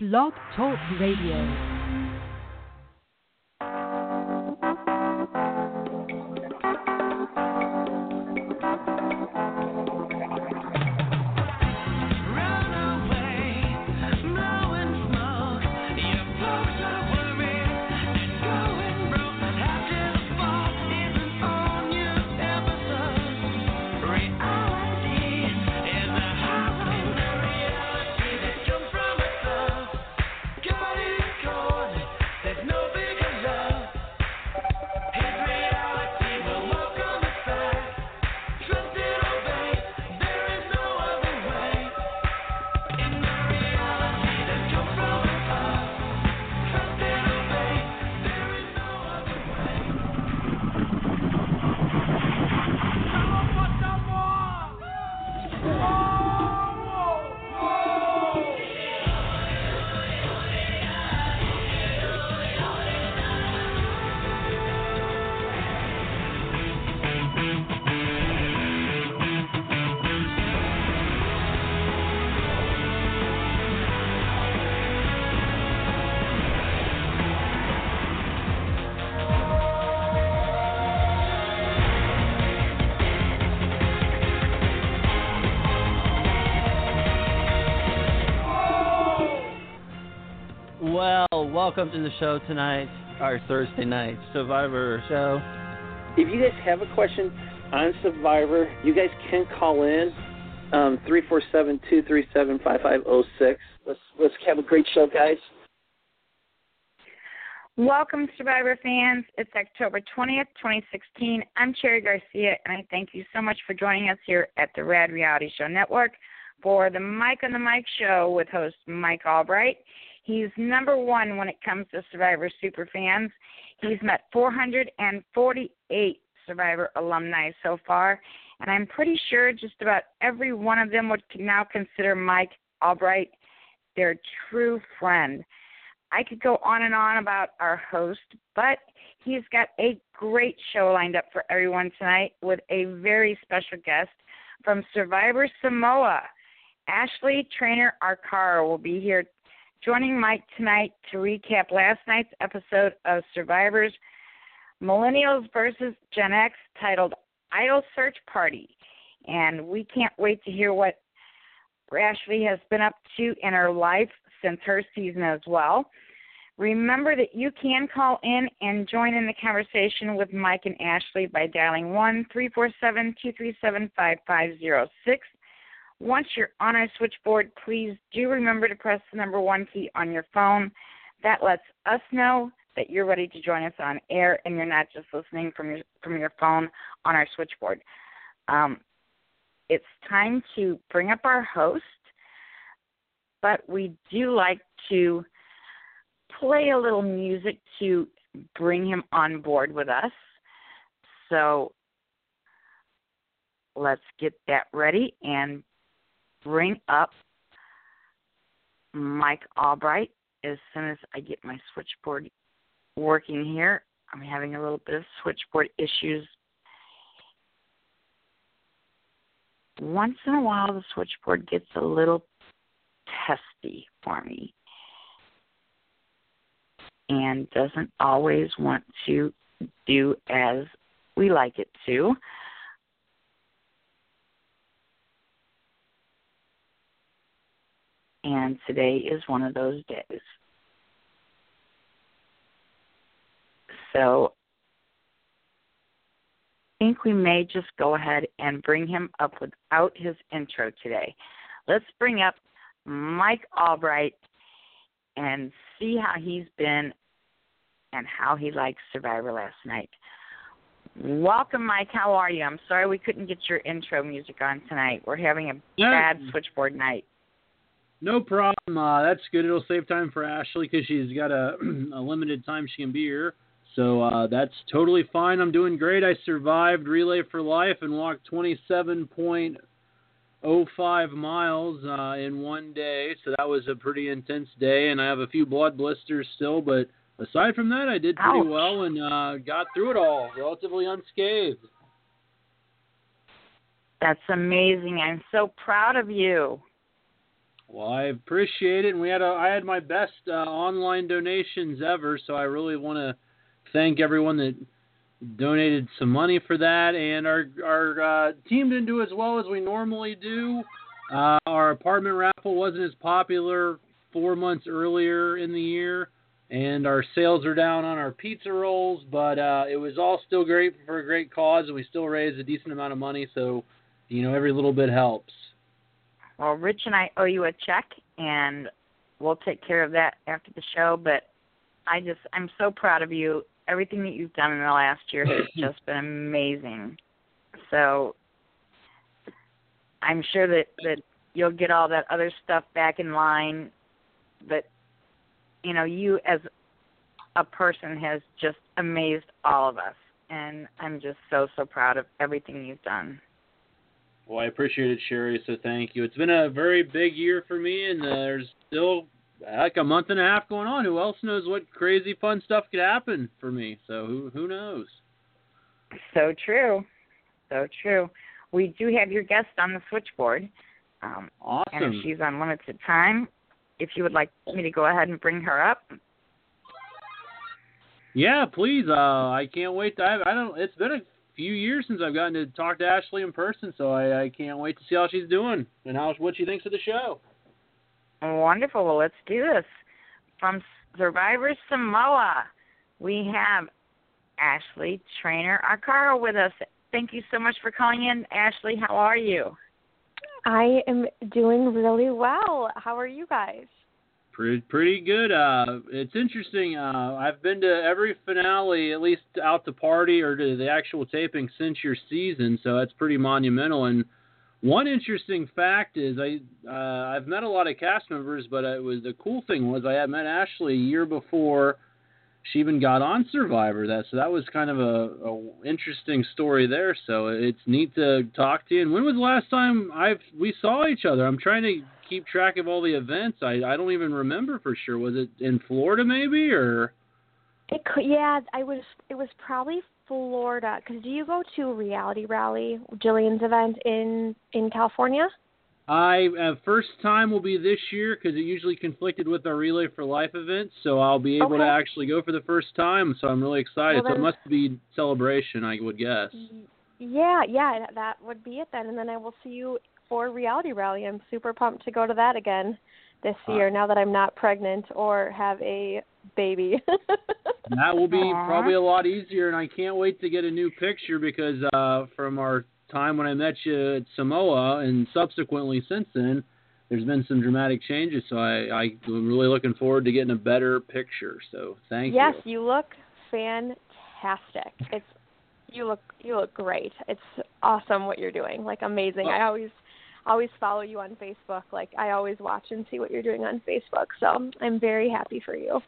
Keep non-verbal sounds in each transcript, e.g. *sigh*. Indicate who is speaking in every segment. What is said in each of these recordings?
Speaker 1: Blog Talk Radio.
Speaker 2: Welcome to the show tonight, our Thursday night Survivor show.
Speaker 3: If you guys have a question on Survivor, you guys can call in um, three four seven two three seven five five zero six. Let's let's have a great show, guys.
Speaker 4: Welcome, Survivor fans. It's October 20th, 2016. I'm Cherry Garcia, and I thank you so much for joining us here at the Rad Reality Show Network for the Mike on the Mic show with host Mike Allbright. He's number one when it comes to Survivor super fans. He's met 448 Survivor alumni so far, and I'm pretty sure just about every one of them would now consider Mike Allbright their true friend. I could go on and on about our host, but he's got a great show lined up for everyone tonight with a very special guest from Survivor Samoa. Ashley Trainer Arcaro will be here joining Mike tonight to recap last night's episode of Survivors Millennials versus Gen X titled Idol Search Party. And we can't wait to hear what Ashley has been up to in her life since her season as well. Remember that you can call in and join in the conversation with Mike and Ashley by dialing 1 347 237 5506 once you're on our switchboard, please do remember to press the number one key on your phone. That lets us know that you're ready to join us on air and you're not just listening from your from your phone on our switchboard. Um, it's time to bring up our host, but we do like to play a little music to bring him on board with us. So let's get that ready and bring up Mike Allbright as soon as I get my switchboard working here. I'm having a little bit of switchboard issues. Once in a while, the switchboard gets a little testy for me and doesn't always want to do as we like it to. And today is one of those days. So I think we may just go ahead and bring him up without his intro today. Let's bring up Mike Allbright and see how he's been and how he likes Survivor last night. Welcome, Mike. How are you? I'm sorry we couldn't get your intro music on tonight. We're having a bad switchboard night.
Speaker 5: No problem. Uh, that's good. It'll save time for Ashley because she's got a, *clears throat* a limited time she can be here. So uh, that's totally fine. I'm doing great. I survived Relay for Life and walked 27.05 miles uh, in one day. So that was a pretty intense day, and I have a few blood blisters still. But aside from that, I did pretty
Speaker 4: Ouch.
Speaker 5: well and uh, got through it all relatively unscathed.
Speaker 4: That's amazing. I'm so proud of you.
Speaker 5: Well, I appreciate it, and we had a, I had my best uh, online donations ever, so I really want to thank everyone that donated some money for that. And our our uh, team didn't do as well as we normally do. Uh, our apartment raffle wasn't as popular four months earlier in the year, and our sales are down on our pizza rolls. But uh, it was all still great for a great cause, and we still raised a decent amount of money. So, you know, every little bit helps.
Speaker 4: Well, Rich and I owe you a check, and we'll take care of that after the show. But I just, I'm so proud of you. Everything that you've done in the last year has *clears throat* just been amazing. So I'm sure that that you'll get all that other stuff back in line. But you know, you as a person has just amazed all of us, and I'm just so so proud of everything you've done.
Speaker 5: Well, I appreciate it, Sherry. So thank you. It's been a very big year for me, and uh, there's still like a month and a half going on. Who else knows what crazy fun stuff could happen for me? So who who knows?
Speaker 4: So true, so true. We do have your guest on the switchboard. Um,
Speaker 5: awesome.
Speaker 4: And if she's on limited time, if you would like me to go ahead and bring her up.
Speaker 5: Yeah, please. Uh, I can't wait. To, I, I don't. It's been a few years since I've gotten to talk to Ashley in person, so I, I can't wait to see how she's doing and how what she thinks of the show.
Speaker 4: Wonderful. Well, let's do this. From Survivor Samoa, we have Ashley Trainer Arcaro with us. Thank you so much for calling in, Ashley. How are you?
Speaker 6: I am doing really well. How are you guys?
Speaker 5: Pretty pretty good. Uh, it's interesting. Uh, I've been to every finale, at least out to party or to the actual taping since your season, so that's pretty monumental. And one interesting fact is I uh, I've met a lot of cast members, but it was the cool thing was I had met Ashley a year before she even got on Survivor. That so that was kind of a, a interesting story there. So it's neat to talk to you. And when was the last time I've we saw each other? I'm trying to keep track of all the events. I I don't even remember for sure. Was it in Florida maybe or?
Speaker 6: It could, yeah, I was. It was probably Florida. Because do you go to Reality Rally, Gillian's event in in California?
Speaker 5: I uh, first time will be this year because it usually conflicted with our Relay for Life event, so I'll be able
Speaker 6: okay.
Speaker 5: to actually go for the first time. So I'm really excited.
Speaker 6: Well,
Speaker 5: so it must be celebration, I would guess.
Speaker 6: Yeah, yeah, that would be it then. And then I will see you for Reality Rally. I'm super pumped to go to that again this year. Now that I'm not pregnant or have a baby. *laughs*
Speaker 5: that will be probably a lot easier, and I can't wait to get a new picture because uh, from our time when I met you at Samoa and subsequently since then, there's been some dramatic changes. So I, I'm really looking forward to getting a better picture. So thank
Speaker 6: yes,
Speaker 5: you.
Speaker 6: Yes, you look fantastic. It's you look you look great. It's awesome what you're doing. Like amazing.
Speaker 5: Oh.
Speaker 6: I always always follow you on Facebook. Like I always watch and see what you're doing on Facebook. So I'm very happy for you.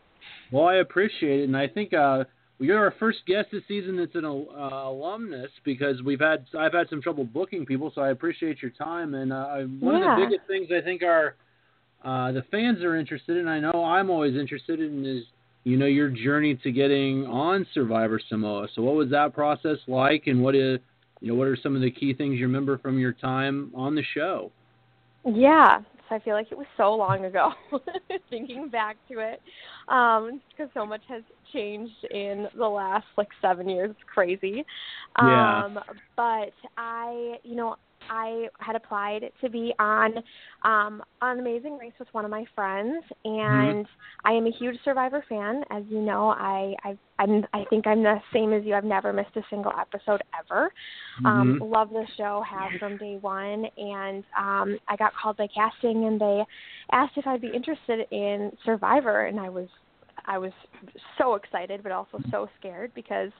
Speaker 5: Well, I appreciate it, and I think uh, you're our first guest this season that's an uh, alumnus because we've had I've had some trouble booking people, so I appreciate your time. And uh, one
Speaker 6: yeah.
Speaker 5: of the biggest things I think are uh, the fans are interested in, I know I'm always interested in, is you know your journey to getting on Survivor Samoa. So what was that process like, and what is you know what are some of the key things you remember from your time on the show?
Speaker 6: Yeah, so I feel like it was so long ago. *laughs* Thinking back to it, um, because so much has changed in the last like seven years. It's crazy.
Speaker 5: Yeah.
Speaker 6: Um, but I, you know, I had applied to be on um, on Amazing Race with one of my friends, and
Speaker 5: mm-hmm.
Speaker 6: I am a huge Survivor fan. As you know, I I I'm, I think I'm the same as you. I've never missed a single episode ever. Um,
Speaker 5: mm-hmm.
Speaker 6: love the show, have from day one, and um, I got called by casting, and they asked if I'd be interested in Survivor, and I was I was so excited, but also so scared because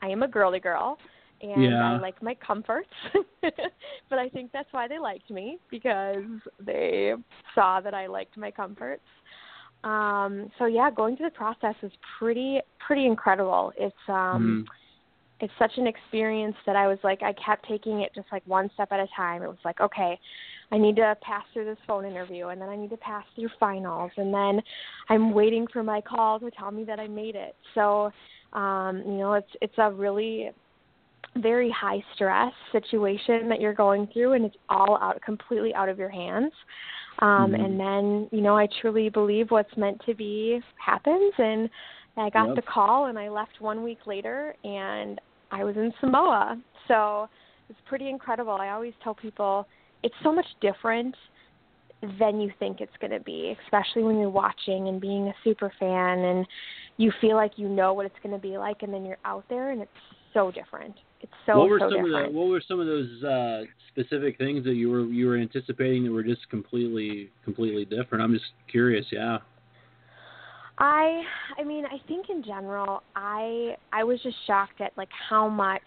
Speaker 6: I am a girly girl and
Speaker 5: yeah.
Speaker 6: I like my comforts. *laughs* but I think that's why they liked me because they saw that I liked my comforts. Um, so yeah, going through the process is pretty pretty incredible. It's um
Speaker 5: mm.
Speaker 6: it's such an experience that I was like I kept taking it just like one step at a time. It was like, okay, I need to pass through this phone interview and then I need to pass through finals and then I'm waiting for my call to tell me that I made it. So um, you know, it's it's a really very high stress situation that you're going through and it's all out completely out of your hands Um,
Speaker 5: Mhm.
Speaker 6: And then, you know, I truly believe what's meant to be happens. And I got
Speaker 5: Yep.
Speaker 6: the call, and I left one week later, and I was in Samoa. So it's pretty incredible. I always tell people it's so much different than you think it's going to be, especially when you're watching and being a super fan and you feel like you know what it's going to be like, and then you're out there and it's so different. It's so
Speaker 5: what were
Speaker 6: so
Speaker 5: some
Speaker 6: different.
Speaker 5: of the what were some of those uh, specific things that you were you were anticipating that were just completely completely different? I'm just curious. Yeah.
Speaker 6: I I mean, I think in general, I I was just shocked at like how much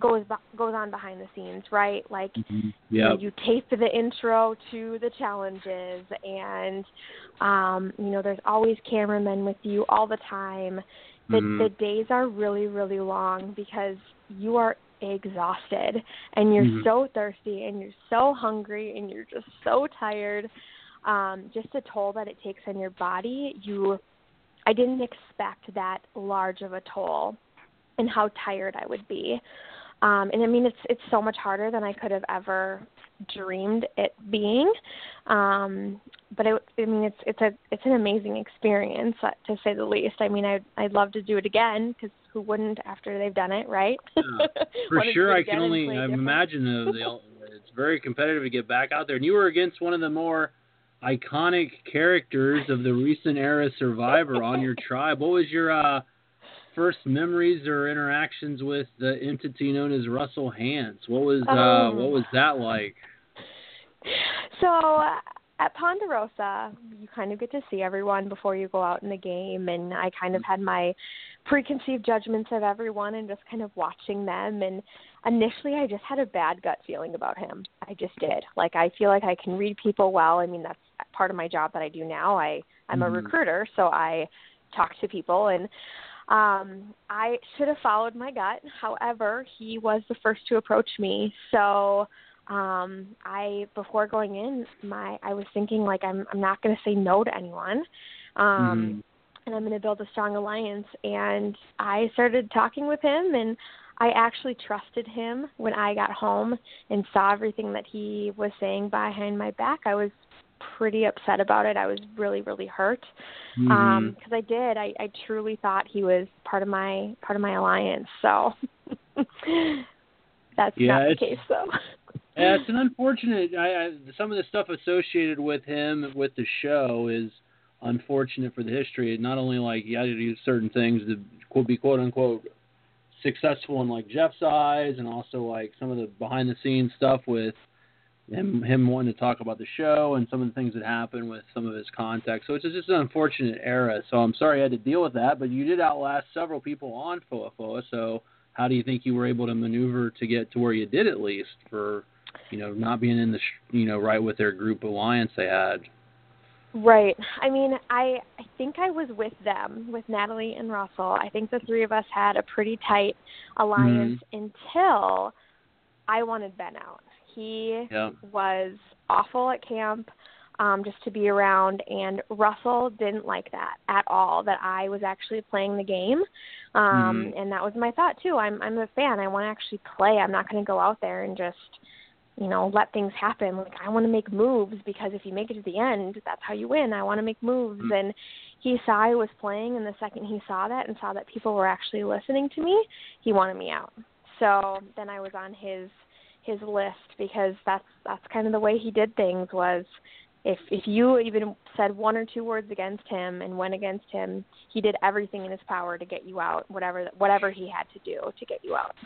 Speaker 6: goes goes on behind the scenes, right? Like you,
Speaker 5: Yeah.
Speaker 6: know, you tape the intro to the challenges and um, you know, there's always cameramen with you all the time. The
Speaker 5: Mhm.
Speaker 6: the days are really, really long because you are exhausted and you're
Speaker 5: Mhm.
Speaker 6: so thirsty and you're so hungry and you're just so tired. Um, just the toll that it takes on your body, you I didn't expect that large of a toll and how tired I would be. Um, and I mean, it's it's so much harder than I could have ever dreamed it being. Um, but it, I mean, it's it's a it's an amazing experience uh, to say the least. I mean, I'd I'd love to do it again because who wouldn't after they've done it, right?
Speaker 5: Yeah, *laughs* For sure, I can only I imagine though it's very competitive to get back out there. And you were against one of the more iconic characters of the recent era Survivor on your *laughs* tribe. What was your uh, first memories or interactions with the entity known as Russell Hantz? What was uh,
Speaker 6: Oh.
Speaker 5: what was that like? *laughs*
Speaker 6: So uh, at Ponderosa, you kind of get to see everyone before you go out in the game, and I kind of had my preconceived judgments of everyone and just kind of watching them. And initially, I just had a bad gut feeling about him. I just did. Like I feel like I can read people well. I mean, that's part of my job that I do now. I I'm
Speaker 5: Mhm.
Speaker 6: a recruiter, so I talk to people and um I should have followed my gut. However, he was the first to approach me. So um I before going in my I was thinking like I'm I'm not going to say no to anyone. Um
Speaker 5: Mhm.
Speaker 6: and I'm going to build a strong alliance and I started talking with him and I actually trusted him when I got home and saw everything that he was saying behind my back. I was pretty upset about it. I was really really hurt
Speaker 5: Mhm.
Speaker 6: um because I did. I I truly thought he was part of my part of my alliance. So *laughs* that's
Speaker 5: Yeah,
Speaker 6: not the case though.
Speaker 5: Yeah, it's an unfortunate. I, I, some of the stuff associated with him with the show is unfortunate for the history. Not only like he had to do certain things to be quote unquote successful in like Jeff's eyes, and also like some of the behind the scenes stuff with him him wanting to talk about the show and some of the things that happened with some of his contacts. So it's just an unfortunate era. So I'm sorry I had to deal with that, but you did outlast several people on Foa Foa. So how do you think you were able to maneuver to get to where you did at least for you know not being in the sh- you know right with their group alliance they had?
Speaker 6: Right. I mean, I I think I was with them, with Natalie and Russell. I think the three of us had a pretty tight alliance until I wanted Ben out. He
Speaker 5: Yeah.
Speaker 6: was awful at camp um just to be around and Russell didn't like that at all that I was actually playing the game. Um
Speaker 5: Mhm.
Speaker 6: and that was my thought too. I'm I'm a fan. I want to actually play. I'm not going to go out there and just you know, let things happen. Like I want to make moves because if you make it to the end, that's how you win. I want to make moves
Speaker 5: Mhm.
Speaker 6: and he saw I was playing and the second he saw that and saw that people were actually listening to me, he wanted me out. So then I was on his his list because that's that's kind of the way he did things was if if you even said one or two words against him and went against him, he did everything in his power to get you out, whatever whatever he had to do to get you out.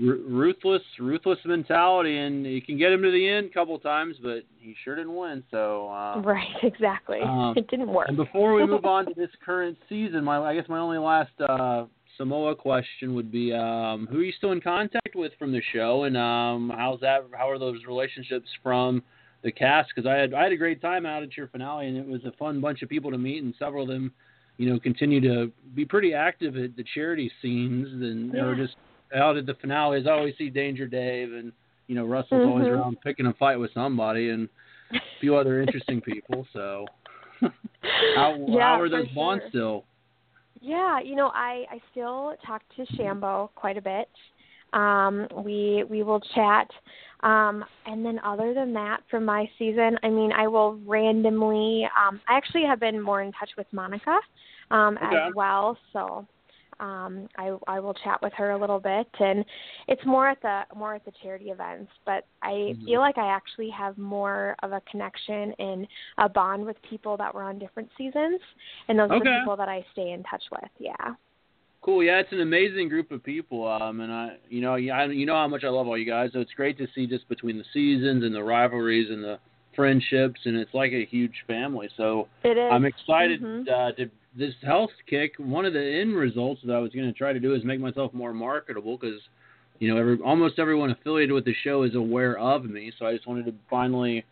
Speaker 5: R- ruthless, ruthless mentality, and you can get him to the end a couple times, but he sure didn't win. So uh,
Speaker 6: Right, *laughs* exactly.
Speaker 5: Um,
Speaker 6: it didn't work.
Speaker 5: And before we move on to *laughs* this current season, my I guess my only last uh, Samoa question would be, um, who are you still in contact with from the show, and um, how's that? How are those relationships from the cast? Because I had I had a great time out at your finale, and it was a fun bunch of people to meet, and several of them, you know, continue to be pretty active at the charity scenes, and
Speaker 6: Yeah.
Speaker 5: just out at the finales. I always see Danger Dave, and you know Russell's always
Speaker 6: Mhm.
Speaker 5: around picking a fight with somebody, and a few other interesting *laughs* people. So. *laughs* How
Speaker 6: Yeah,
Speaker 5: how are those bonds
Speaker 6: sure.
Speaker 5: still?
Speaker 6: Yeah, you know, I I still talk to Shambo quite a bit. Um, we we will chat. Um, and then other than that, from my season, I mean, I will randomly. Um, I actually have been more in touch with Monica um,
Speaker 5: Okay.
Speaker 6: as well, so um, I I will chat with her a little bit, and it's more at the more at the charity events. But I
Speaker 5: Mhm.
Speaker 6: feel like I actually have more of a connection and a bond with people that were on different seasons, and those are the people that I stay in touch with. Yeah.
Speaker 5: Cool. Yeah, it's an amazing group of people. Um, and I, you know, I, you know how much I love all you guys. So it's great to see just between the seasons and the rivalries and the friendships, and it's like a huge family. So
Speaker 6: It is.
Speaker 5: I'm excited
Speaker 6: Mhm.
Speaker 5: uh, to this health kick. One of the end results that I was going to try to do is make myself more marketable because, you know, every almost everyone affiliated with the show is aware of me. So I just wanted to finally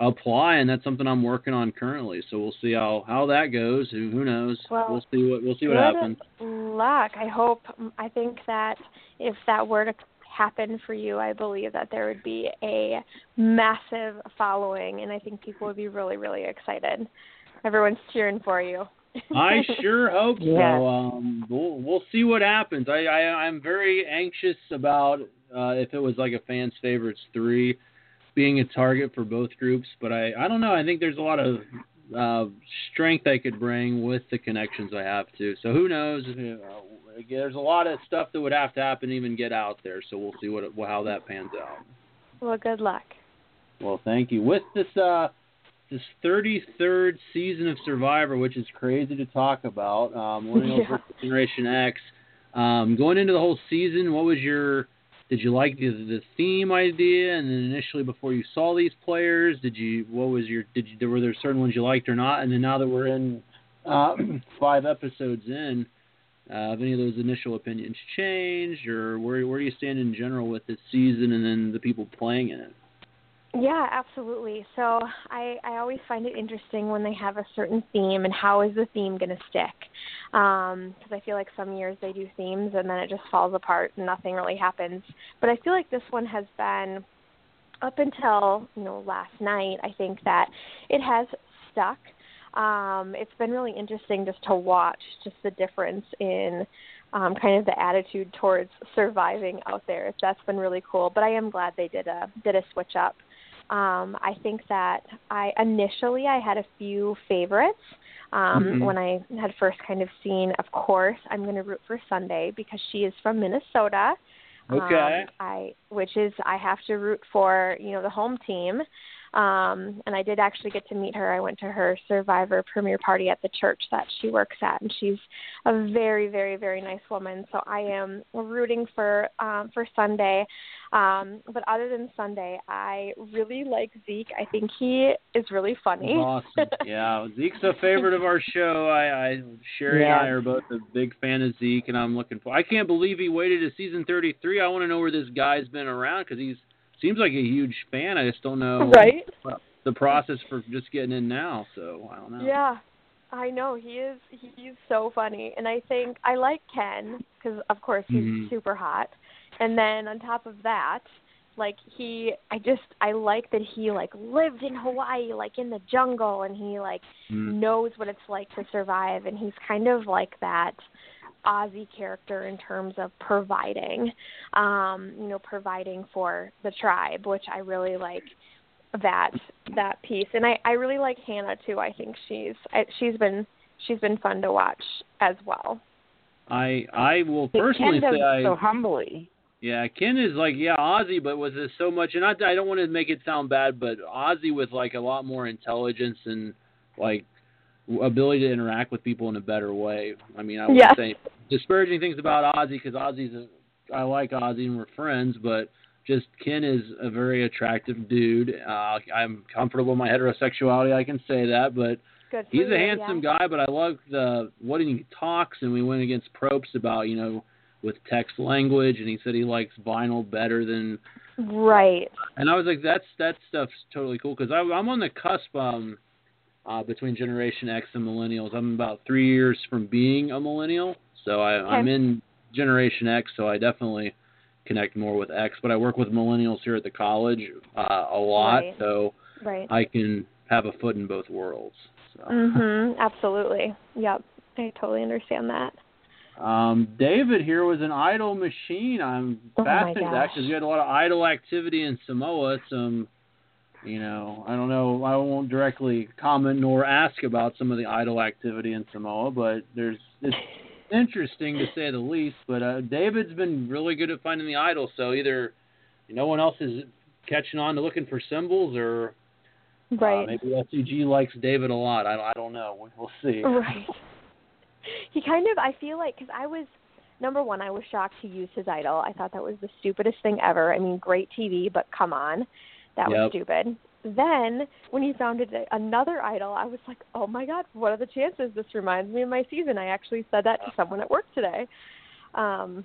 Speaker 5: apply, and that's something I'm working on currently. So we'll see how how that goes. Who who knows?
Speaker 6: Well,
Speaker 5: we'll see what we'll see what
Speaker 6: good
Speaker 5: happens.
Speaker 6: luck. I hope. I think that if that were to happen for you, I believe that there would be a massive following, and I think people would be really, really excited. Everyone's cheering for you.
Speaker 5: I *laughs* sure hope so. Um, we'll we'll see what happens. I, I I'm very anxious about uh, if it was like a fans favorites three being a target for both groups, but I I don't know. I think there's a lot of uh, strength I could bring with the connections I have too. So who knows? Uh, there's a lot of stuff that would have to happen to even get out there. So we'll see what how that pans out.
Speaker 6: Well, good luck.
Speaker 5: Well, thank you. With this uh this 33rd season of Survivor, which is crazy to talk about, um, Millennials
Speaker 6: Yeah.
Speaker 5: Generation X. Um, going into the whole season, what was your did you like the, the theme idea? And then initially, before you saw these players, did you what was your did you were there certain ones you liked or not? And then now that we're in uh, *clears throat* five episodes in, uh, have any of those initial opinions changed, or where where do you stand in general with this season and then the people playing in it?
Speaker 6: Yeah, absolutely. So I I always find it interesting when they have a certain theme and how is the theme going to stick? Because I feel like some years they do themes and then it just falls apart and nothing really happens. But I feel like this one has been up until you know last night. I think that it has stuck. Um, it's been really interesting just to watch just the difference in um, kind of the attitude towards surviving out there. That's been really cool. But I am glad they did a did a switch up. Um, I think that I initially I had a few favorites um,
Speaker 5: Mhm.
Speaker 6: when I had first kind of seen. Of course, I'm going to root for Sunday because she is from Minnesota.
Speaker 5: Okay.
Speaker 6: Um, I which is I have to root for you know the home team. Um, and I did actually get to meet her. I went to her Survivor premiere party at the church that she works at, and she's a very, very, very nice woman. So I am rooting for um, for Sunday. Um, but other than Sunday, I really like Zeke. I think he is really funny.
Speaker 5: Awesome. Yeah, Zeke's a favorite of our show. I, I Sherry and I are both a big fan of Zeke, and I'm looking for. I can't believe he waited to season 33. I want to know where this guy's been around because he's seems like a huge fan. I just don't know *laughs*
Speaker 6: Right?
Speaker 5: the process for just getting in now. So I don't know.
Speaker 6: Yeah, I know he is. He's so funny, and I think I like Ken because, of course, he's
Speaker 5: Mhm.
Speaker 6: super hot. And then on top of that, like he, I just I like that he like lived in Hawaii, like in the jungle, and he like
Speaker 5: Mm.
Speaker 6: knows what it's like to survive, and he's kind of like that Ozzy character in terms of providing, um, you know, providing for the tribe, which I really like that that piece. And I I really like Hannah too. I think she's I, she's been she's been fun to watch as well.
Speaker 5: I I will personally
Speaker 4: Ken does
Speaker 5: say I
Speaker 4: so humbly.
Speaker 5: Yeah, Ken is like yeah Ozzy, but with this so much, and I, I don't want to make it sound bad, but Ozzy with like a lot more intelligence and like w- ability to interact with people in a better way. I mean, I wouldn't
Speaker 6: Yeah.
Speaker 5: say disparaging things about Ozzy because Ozzy's a, I like Ozzy and we're friends, but just Ken is a very attractive dude. Uh, I'm comfortable in my heterosexuality, I can say that, but he's a handsome
Speaker 6: yeah.
Speaker 5: guy, but I love the what he talks, and we went against Probst about you know with text language, and he said he likes vinyl better than,
Speaker 6: Right.
Speaker 5: and I was like, that's that stuff's totally cool because I'm on the cusp um uh between Generation X and Millennials. I'm about three years from being a millennial, so I, I'm in Generation X, so I definitely connect more with X. But I work with millennials here at the college uh, a lot,
Speaker 6: Right.
Speaker 5: so
Speaker 6: Right.
Speaker 5: I can have a foot in both worlds. So.
Speaker 6: Mhm. Absolutely. Yep. I totally understand that.
Speaker 5: Um, David here was an idol machine. I'm
Speaker 6: Oh
Speaker 5: fascinated with that
Speaker 6: gosh.
Speaker 5: because we had a lot of idol activity in Samoa. Some, you know, I don't know. I won't directly comment nor ask about some of the idol activity in Samoa, but there's it's interesting to say the least. But uh, David's been really good at finding the idol. So either no one else is catching on to looking for symbols, or uh,
Speaker 6: Right.
Speaker 5: maybe SCG likes David a lot. I, I don't know. We- We'll see.
Speaker 6: Right. *laughs* He kind of, I feel like, because I was, number one, I was shocked he used his idol. I thought that was the stupidest thing ever. I mean, great TV, but come on. That was stupid. Then, when he found another idol, I was like, oh my God, what are the chances? This reminds me of my season. I actually said that to someone at work today. Um,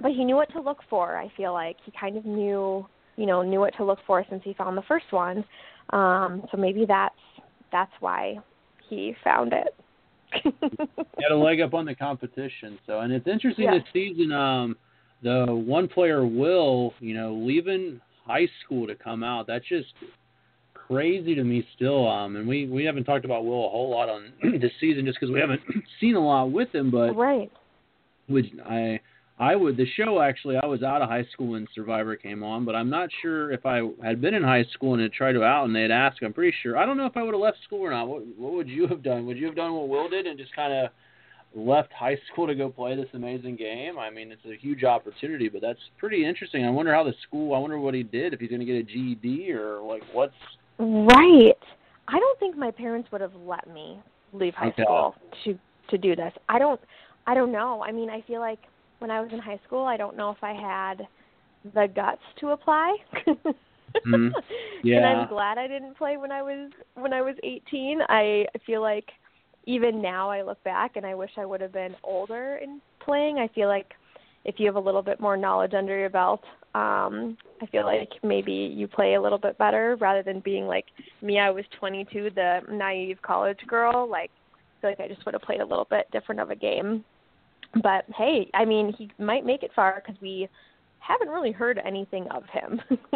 Speaker 6: but he knew what to look for, I feel like. He kind of knew, you know, knew what to look for since he found the first one. Um, so maybe that's that's why he found it. *laughs*
Speaker 5: had a leg up on the competition. So, and it's interesting
Speaker 6: Yeah.
Speaker 5: this season. Um, the one player Will, you know, leaving high school to come out. That's just crazy to me still. Um, and we we haven't talked about Will a whole lot on *clears throat* this season just because we haven't *clears throat* seen a lot with him. But
Speaker 6: right.
Speaker 5: which I I would the show actually I was out of high school when Survivor came on, but I'm not sure if I had been in high school and had tried to out and they'd ask. I'm pretty sure I don't know if I would have left school or not. What what would you have done? Would you have done what Will did and just kind of left high *laughs* school to go play this amazing game? I mean, it's a huge opportunity, but that's pretty interesting. I wonder how the school. I wonder what he did if he's going to get a GED or like what's.
Speaker 6: Right. I don't think my parents would have let me leave high
Speaker 5: Okay.
Speaker 6: school to to do this. I don't I don't know. I mean, I feel like when I was in high school, I don't know if I had the guts to apply.
Speaker 5: Mhm. *laughs*
Speaker 6: And I'm glad I didn't play when I was when I was 18. I feel like even now I look back and I wish I would have been older in playing. I feel like if you have a little bit more knowledge under your belt, um, I feel like maybe you play a little bit better rather than being like me. I was 22, the naive college girl. Like, I feel like I just would have played a little bit different of a game. But hey, I mean, he might make it far because we haven't really heard anything of him. *laughs*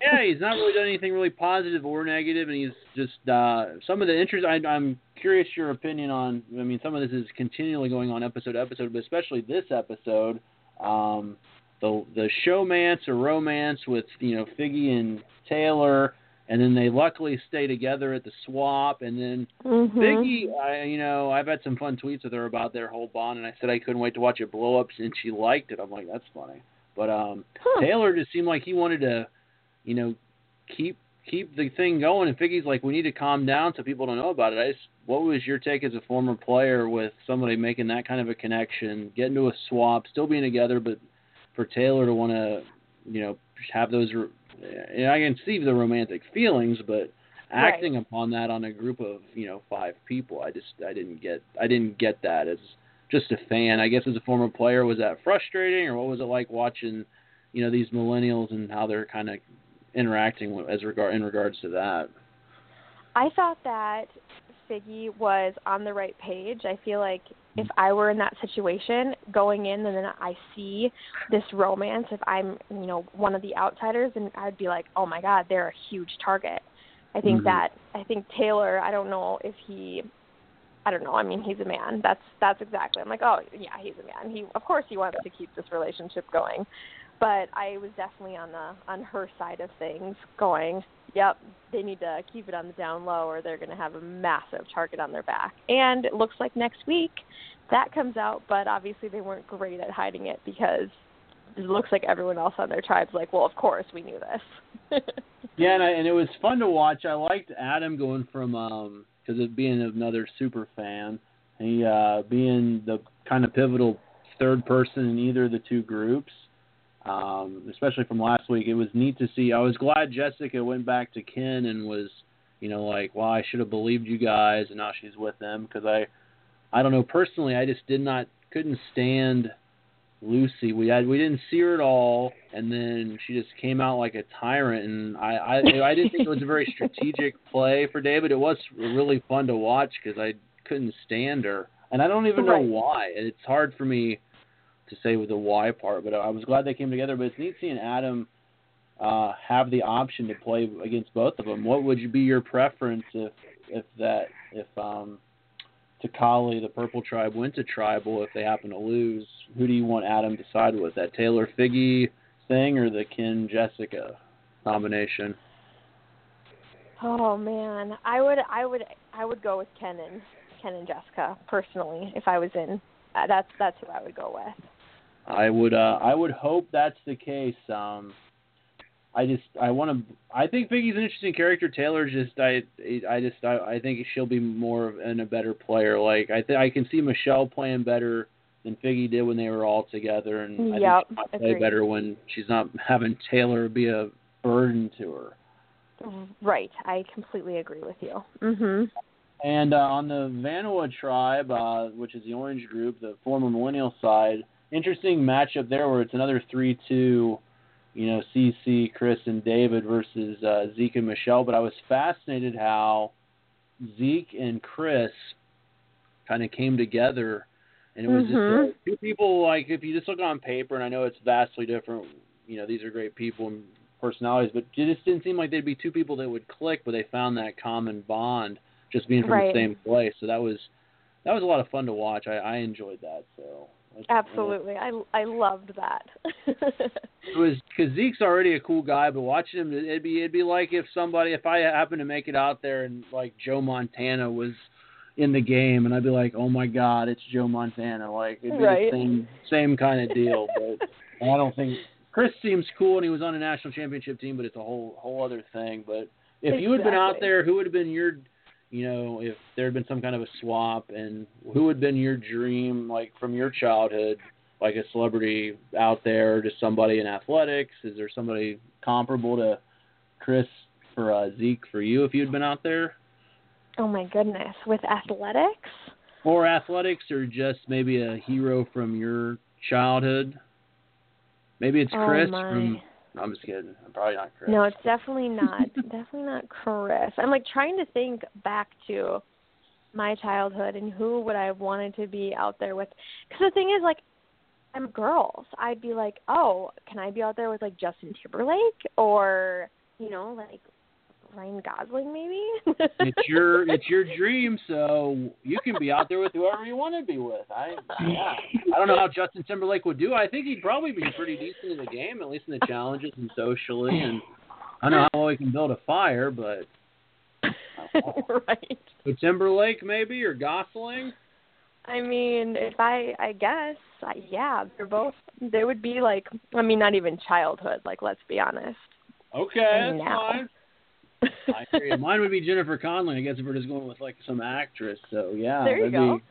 Speaker 5: yeah, he's not really done anything really positive or negative, and he's just uh, some of the interest. I, I'm curious your opinion on. I mean, some of this is continually going on episode to episode, but especially this episode, um, the the showmance or romance with you know Figgy and Taylor, and then they luckily stay together at the swap, and then
Speaker 6: Mhm.
Speaker 5: Figgy, I you know I've had some fun tweets with her about their whole bond, and I said I couldn't wait to watch it blow up, and she liked it. I'm like, that's funny. But um,
Speaker 6: Huh.
Speaker 5: Taylor just seemed like he wanted to, you know, keep keep the thing going, and Figgy's like, we need to calm down so people don't know about it. I just, what was your take as a former player with somebody making that kind of a connection, getting to a swap, still being together, but for Taylor to want to, you know, have those. And I can see the romantic feelings, but
Speaker 6: Right.
Speaker 5: acting upon that on a group of you know five people, I just I didn't get I didn't get that as just a fan. I guess as a former player, was that frustrating, or what was it like watching, you know, these millennials and how they're kind of interacting with, as regard in regards to that?
Speaker 6: I thought that Figgy was on the right page. I feel like if I were in that situation going in and then I see this romance, if I'm, you know, one of the outsiders, and I'd be like, oh my God, they're a huge target. I think
Speaker 5: Mhm.
Speaker 6: that, I think Taylor, I don't know if he, I don't know. I mean, he's a man. That's that's exactly. I'm like, oh yeah, he's a man. He of course he wants to keep this relationship going, but I was definitely on the on her side of things, going, yep, they need to keep it on the down low, or they're going to have a massive target on their back. And it looks like next week that comes out, but obviously they weren't great at hiding it because it looks like everyone else on their tribe's like, well, of course we knew this. *laughs*
Speaker 5: Yeah, and, I, and it was fun to watch. I liked Adam going from um because of being another super fan, he uh being the kind of pivotal third person in either of the two groups. Um, especially from last week, it was neat to see. I was glad Jessica went back to Ken and was, you know, like, well, I should have believed you guys, and now she's with them because I, I don't know personally, I just did not couldn't stand Lucy. We had we didn't see her at all, and then she just came out like a tyrant. And I I, I didn't think it was a very strategic *laughs* play for David. It was really fun to watch because I couldn't stand her, and I don't even know
Speaker 6: Right.
Speaker 5: why. It's hard for me to say with the why part, but I was glad they came together. But it's neat seeing Adam uh, have the option to play against both of them. What would you be your preference if if that if um Takali, the Purple Tribe, went to Tribal if they happen to lose, who do you want Adam to side with? That Taylor Figgy thing or the Ken Jessica combination?
Speaker 6: Oh man, I would I would I would go with Ken and Ken and Jessica personally if I was in. That's that's who I would go with.
Speaker 5: I would uh I would hope that's the case. Um I just I want to I think Figgy's an interesting character. Taylor's just I I just I, I think she'll be more of and a better player. Like I think I can see Michelle playing better than Figgy did when they were all together, and
Speaker 6: yep,
Speaker 5: I think she might play better when she's not *laughs* having Taylor be a burden to her.
Speaker 6: Right, I completely agree with you. Mhm.
Speaker 5: And uh, on the Vanua tribe, uh, which is the orange group, the former millennial side, interesting matchup there where it's another 3 2, you know, CC, Chris, and David versus uh, Zeke and Michelle. But I was fascinated how Zeke and Chris kind of came together. And it was
Speaker 6: Mhm.
Speaker 5: just uh, two people, like, if you just look on paper, and I know it's vastly different, you know, these are great people and personalities, but it just didn't seem like they'd be two people that would click, but they found that common bond just being from
Speaker 6: Right.
Speaker 5: the same place. So that was that was a lot of fun to watch. I, I enjoyed that. So
Speaker 6: Absolutely, I I loved that.
Speaker 5: it was because Zeke's already a cool guy, but watching him, it'd be it'd be like if somebody, if I happened to make it out there and like Joe Montana was in the game, and I'd be like, oh my god, it's Joe Montana. Like it'd be
Speaker 6: Right.
Speaker 5: the same same kind of deal. But *laughs* I don't think Chris seems cool, and he was on a national championship team, but it's a whole whole other thing. But if you had been out there, who would have been your you know, if there had been some kind of a swap, and who had been your dream, like from your childhood, like a celebrity out there, just somebody in athletics? Is there somebody comparable to Chris for uh, Zeke for you if you'd been out there,
Speaker 6: oh my goodness, with athletics?
Speaker 5: or athletics, or just maybe a hero from your childhood? Maybe it's
Speaker 6: Oh,
Speaker 5: Chris
Speaker 6: my.
Speaker 5: from. No, I'm just kidding. I'm probably not Chris.
Speaker 6: No, it's definitely not. *laughs* definitely not Chris. I'm like trying to think back to my childhood and who would I have wanted to be out there with. Because the thing is, like, I'm girls. I'd be like, oh, can I be out there with like Justin Timberlake or you know like Ryan Gosling maybe?
Speaker 5: it's your *laughs* it's your dream, so you can be out there with whoever you want to be with. I yeah. I don't know how Justin Timberlake would do. I think he'd probably be pretty decent in the game, at least in the challenges and socially. And I don't know how well he can build a fire, but *laughs*
Speaker 6: right.
Speaker 5: Timberlake maybe or Gosling.
Speaker 6: I mean, if I, I guess, I, yeah, they're both. They would be like, I mean, not even childhood. Like, let's be honest.
Speaker 5: Okay, that's
Speaker 6: now.
Speaker 5: fine. I agree. Mine would be Jennifer Connelly. I guess if we're just going with like some actress. So yeah,
Speaker 6: There you
Speaker 5: that'd
Speaker 6: go.
Speaker 5: be.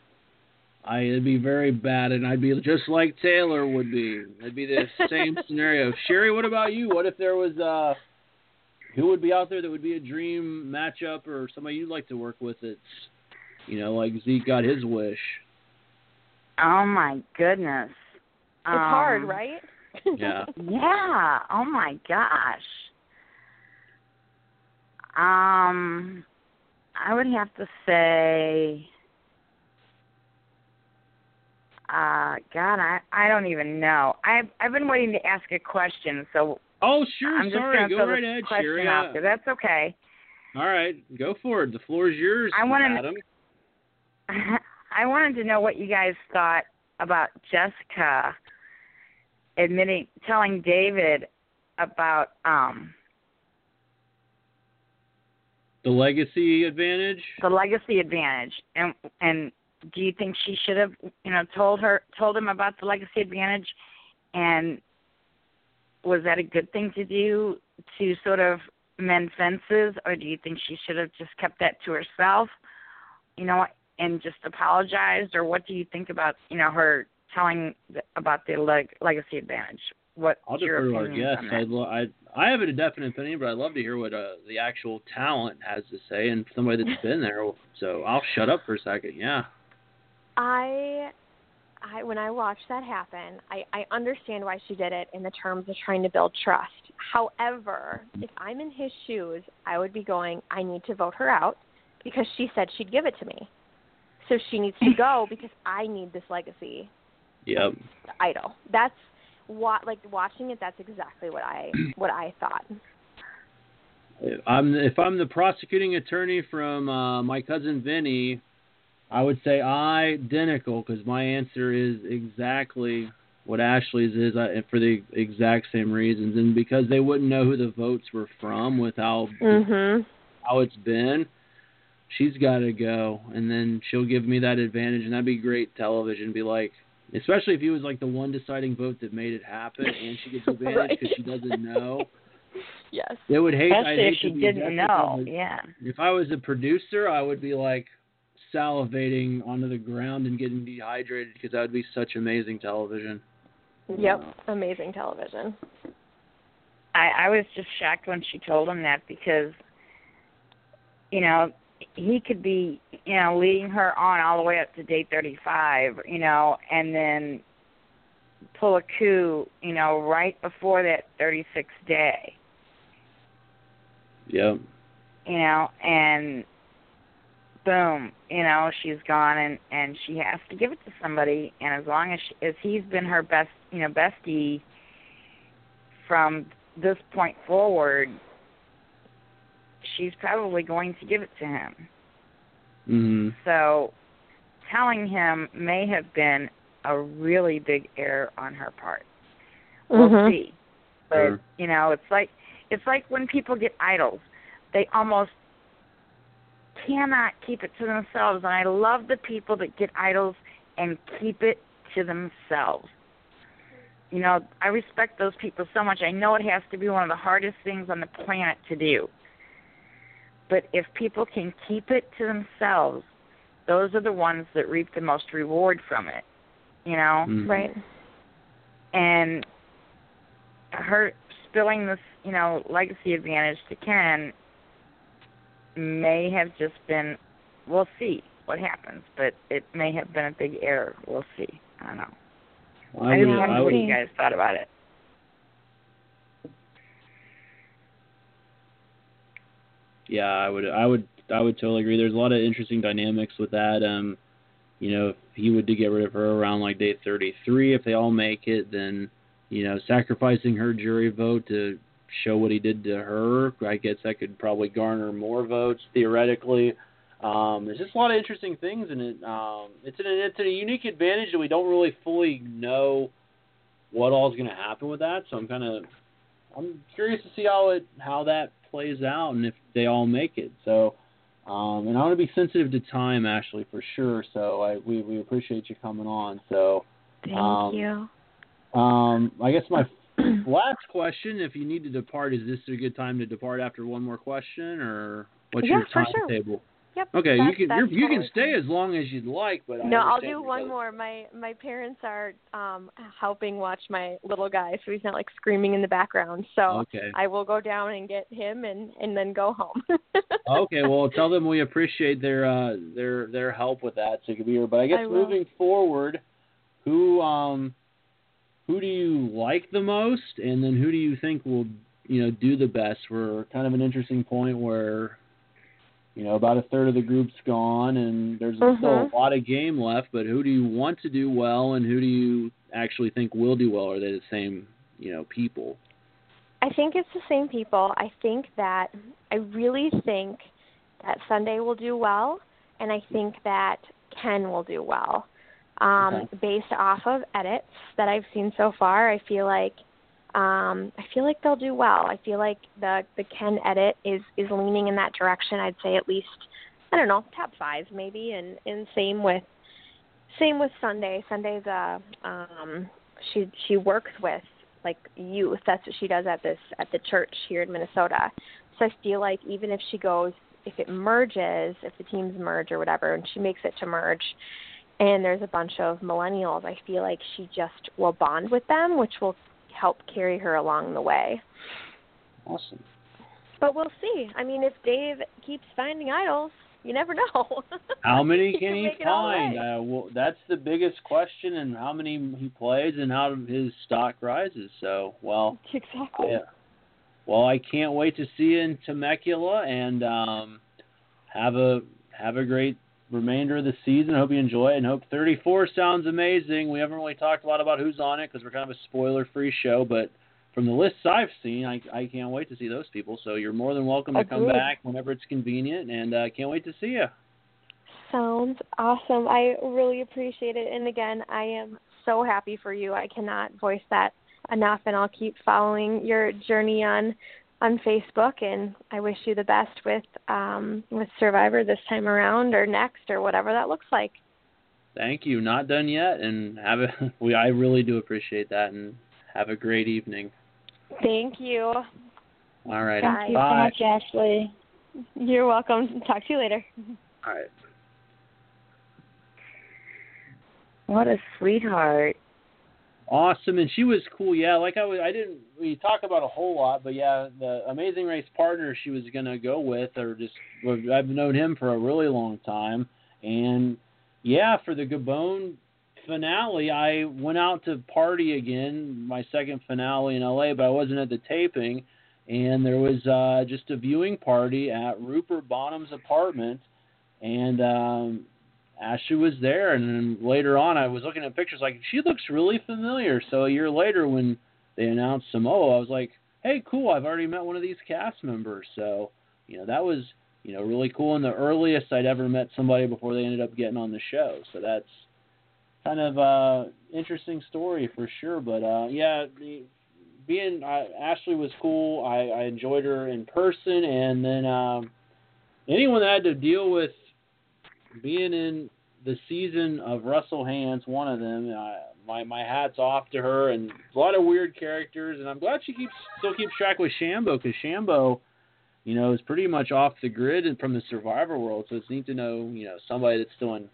Speaker 5: I it'd be very bad, and I'd be just like Taylor would be. It'd be the same *laughs* scenario. Sherry, what about you? What if there was uh, who would be out there that would be a dream matchup, or somebody you'd like to work with? That's, you know, like Zeke got his wish.
Speaker 4: Oh my goodness.
Speaker 6: It's hard,
Speaker 4: Um,
Speaker 6: right?
Speaker 5: Yeah. *laughs*
Speaker 4: Yeah. Oh my gosh. Um, I would have to say. Uh, God, I I don't even know. I've I've been waiting to ask a question, so
Speaker 5: Oh sure,
Speaker 4: I'm
Speaker 5: sorry.
Speaker 4: gonna
Speaker 5: Go right ahead, Sherry.
Speaker 4: there. That's okay.
Speaker 5: All right, go for it. The floor is yours,
Speaker 4: I wanna-
Speaker 5: Adam. *laughs*
Speaker 4: I wanted to know what you guys thought about Jessica admitting, telling David about um
Speaker 5: The legacy advantage.
Speaker 4: the legacy advantage, and and do you think she should have, you know, told her told him about the legacy advantage, and was that a good thing to do to sort of mend fences, or do you think she should have just kept that to herself, you know, and just apologized, or what do you think about, you know, her telling about the leg- legacy advantage? What
Speaker 5: I'll
Speaker 4: your
Speaker 5: defer to our guests. I'd lo- I I have a definite opinion, but I'd love to hear what uh, the actual talent has to say and somebody that's *laughs* been there. So I'll shut up for a second. Yeah.
Speaker 6: I I when I watched that happen, I, I understand why she did it in the terms of trying to build trust. However, if I'm in his shoes, I would be going, I need to vote her out because she said she'd give it to me. So she needs to go *laughs* because I need this legacy
Speaker 5: Yep.
Speaker 6: idol. That's what like watching it that's exactly what I *clears throat* what I thought.
Speaker 5: If I'm if I'm the prosecuting attorney from uh, my cousin Vinny, I would say identical because my answer is exactly what Ashley's is uh, for the exact same reasons, and because they wouldn't know who the votes were from with how
Speaker 6: Mhm.
Speaker 5: how it's been. She's got to go, and then she'll give me that advantage, and that'd be great television. Be like, especially if he was like the one deciding vote that made it happen, and she gets *laughs* advantage
Speaker 6: Right.
Speaker 5: because she doesn't know.
Speaker 6: Yes.
Speaker 5: They would hate. I'd
Speaker 4: Especially
Speaker 5: hate
Speaker 4: if she
Speaker 5: to be
Speaker 4: didn't
Speaker 5: Jessica,
Speaker 4: know. Yeah.
Speaker 5: If I was a producer, I would be like salivating onto the ground and getting dehydrated because that would be such amazing television.
Speaker 6: Yep. Amazing television.
Speaker 4: I, I was just shocked when she told him that because, you know, he could be, you know, leading her on all the way up to day 35, you know, and then pull a coup, you know, right before that 36th day,
Speaker 5: Yep.
Speaker 4: you know, and boom, you know, she's gone and and she has to give it to somebody and as long as she, as he's been her best, you know, bestie from this point forward, she's probably going to give it to him.
Speaker 5: Mhm.
Speaker 4: So telling him may have been a really big error on her part. We'll
Speaker 6: Mhm.
Speaker 4: see. But
Speaker 5: Sure.
Speaker 4: you know, it's like it's like when people get idols. They almost cannot keep it to themselves and I love the people that get idols and keep it to themselves. You know, I respect those people so much. I know it has to be one of the hardest things on the planet to do. But if people can keep it to themselves, those are the ones that reap the most reward from it. You know?
Speaker 5: Mhm.
Speaker 6: Right.
Speaker 4: and her spilling this, you know, legacy advantage to Ken may have just been we'll see what happens, but it may have been a big error. We'll see. I don't know. I,
Speaker 5: I
Speaker 4: just
Speaker 5: would.
Speaker 4: wondered
Speaker 5: I
Speaker 4: what you guys thought about it.
Speaker 5: Yeah, I would. I would. I would totally agree. There's a lot of interesting dynamics with that. Um, you know, if he would to get rid of her around like day 33, if they all make it, then you know, sacrificing her jury vote to show what he did to her, I guess that could probably garner more votes theoretically. Um, there's just a lot of interesting things in it. Um, it's an it's a unique advantage that we don't really fully know what all is going to happen with that. So I'm kind of I'm curious to see how it how that plays out and if they all make it. So, um, and I want to be sensitive to time, Ashley, for sure. So I we we appreciate you coming on. So,
Speaker 6: Thank
Speaker 5: Um,
Speaker 6: you.
Speaker 5: um, I guess my *clears throat* last question, if you need to depart, is this a good time to depart after one more question, or what's
Speaker 6: Yeah,
Speaker 5: your
Speaker 6: for sure. Yep.
Speaker 5: Okay, you can you're, you can stay as long as you'd like, but I
Speaker 6: No, I'll do one more. My my parents are um helping watch my little guy, so he's not like screaming in the background. So
Speaker 5: Okay.
Speaker 6: I will go down and get him and and then go home. *laughs*
Speaker 5: okay, well, tell them we appreciate their uh, their their help with that, so you can be here. But I guess
Speaker 6: I
Speaker 5: moving forward, who um who do you like the most, and then who do you think will you know do the best? We're kind of an interesting point where you know about a third of the group's gone, and there's still
Speaker 6: Mhm.
Speaker 5: a lot of game left. But who do you want to do well, and who do you actually think will do well? Are they the same you know people?
Speaker 6: I think it's the same people. I think that I really think that Sunday will do well, and I think that Ken will do well. Um,
Speaker 5: Okay.
Speaker 6: Based off of edits that I've seen so far, I feel like um, I feel like they'll do well. I feel like the the Ken edit is is leaning in that direction. I'd say at least I don't know top five maybe, and and same with same with Sunday. Sunday's uh um she she works with like youth. That's what she does at this at the church here in Minnesota. So I feel like even if she goes, if it merges, if the teams merge or whatever, and she makes it to merge, and there's a bunch of millennials, I feel like she just will bond with them, which will help carry her along the way.
Speaker 5: Awesome.
Speaker 6: But we'll see. I mean, if Dave keeps finding idols, you never know. *laughs*
Speaker 5: How many
Speaker 6: He
Speaker 5: can he
Speaker 6: make it all the
Speaker 5: find? Uh, well, that's the biggest question, and how many he plays, and how his stock rises. So, well, *laughs*
Speaker 6: exactly.
Speaker 5: yeah. Well, I can't wait to see you in Temecula, and um, have a have a great remainder of the season. Hope you enjoy it, and hope 34 sounds amazing. We haven't really talked a lot about who's on it because we're kind of a spoiler-free show, but from the lists I've seen, I, I can't wait to see those people. So you're more than welcome to come back whenever it's convenient, and uh, can't wait to see you.
Speaker 6: sounds awesome. I really appreciate it. And again, I am so happy for you. I cannot voice that enough and I'll keep following your journey on on Facebook and I wish you the best with um with Survivor this time around or next or whatever that looks like.
Speaker 5: Thank you. Not done yet and have a *laughs* we I really do appreciate that and have a great evening.
Speaker 6: Thank you.
Speaker 5: All right.
Speaker 4: Thank you
Speaker 5: Bye.
Speaker 4: so much, Ashley.
Speaker 6: You're welcome. Talk to you later.
Speaker 5: All right.
Speaker 4: What a sweetheart.
Speaker 5: Awesome and she was cool. Yeah like i was i didn't we talk about a whole lot but yeah the amazing race partner she was to go with or just i've known him for a really long time and yeah for the gabon finale i went out to party again my second finale in la but i wasn't at the taping and there was uh just a viewing party at rupert boneham's apartment and um Ashley was there, and then later on, I was looking at pictures like she looks really familiar. So a year later, when they announced Samoa, I was like, "Hey, cool! I've already met one of these cast members." So you know that was you know really cool, and the earliest I'd ever met somebody before they ended up getting on the show. So that's kind of uh interesting story for sure. But uh yeah, the, being uh, Ashley was cool. I, I enjoyed her in person, and then um, anyone that had to deal with being in the season of Russell Hantz, one of them. Uh, my my hats off to her, and a lot of weird characters. And I'm glad she keeps still keeps track with Shambo because Shambo, you know, is pretty much off the grid and from the Survivor world. So it's neat to know, you know, somebody that's still in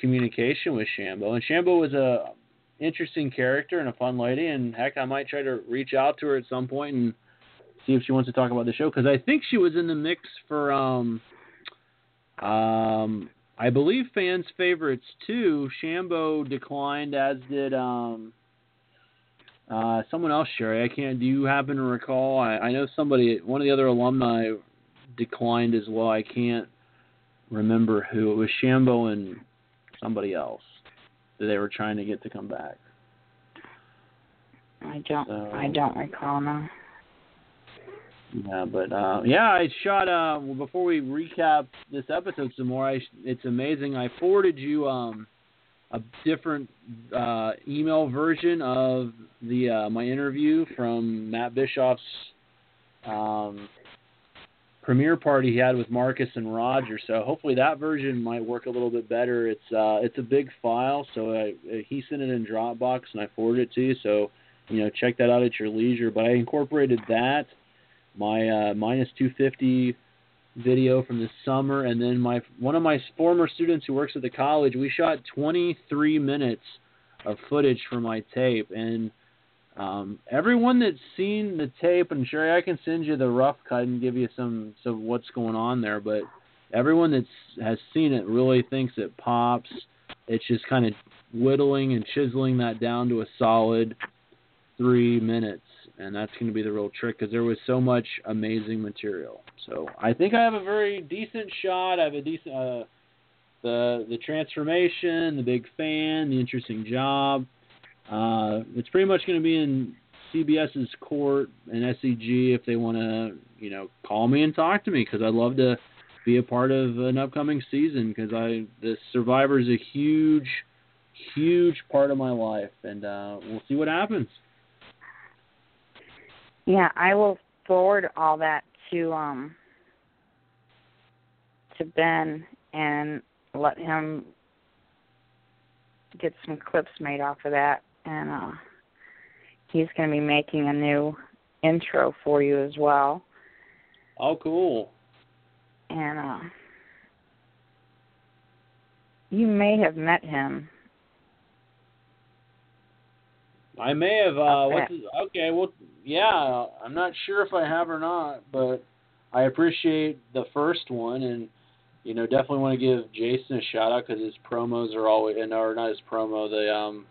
Speaker 5: communication with Shambo. And Shambo was a interesting character and a fun lady. And heck, I might try to reach out to her at some point and see if she wants to talk about the show because I think she was in the mix for um um I believe fans' favorites too. Shambo declined, as did um, uh, someone else. Sherry, I can't. Do you happen to recall? I, I know somebody, one of the other alumni, declined as well. I can't remember who. It was Shambo and somebody else that they were trying to get to come back.
Speaker 4: I don't
Speaker 5: So-
Speaker 4: I don't recall now.
Speaker 5: Yeah, but uh, yeah, I shot. Uh, well, before we recap this episode some more, I, it's amazing. I forwarded you um, a different uh, email version of the uh, my interview from Matt Bischoff's um, premiere party he had with Marcus and Roger. So hopefully that version might work a little bit better. It's uh, it's a big file, so I, he sent it in Dropbox and I forwarded it to you. So you know check that out at your leisure. But I incorporated that my uh, minus 250 video from the summer, and then my one of my former students who works at the college. We shot 23 minutes of footage for my tape, and um, everyone that's seen the tape, and Sherry, I can send you the rough cut and give you some some what's going on there. But everyone that's has seen it really thinks it pops. It's just kind of whittling and chiseling that down to a solid three minutes and that's going to be the real trick because there was so much amazing material. So I think I have a very decent shot. I have a decent uh, the the transformation, the big fan, the interesting job. Uh, it's pretty much going to be in CBS's court and SEG if they want to, you know, call me and talk to me because I'd love to be a part of an upcoming season because I the Survivor is a huge, huge part of my life, and uh, we'll see what happens.
Speaker 4: Yeah, I will forward all that to um to Ben and let him get some clips made off of that and uh he's going to be making a new intro for you as well
Speaker 5: Oh, cool.
Speaker 4: and uh you may have met him
Speaker 5: I may have. Uh, what's his, okay? Well, yeah. I'm not sure if I have or not, but I appreciate the first one, and you know, definitely want to give Jason a shout out because his promos are always, and or not his promo, the um,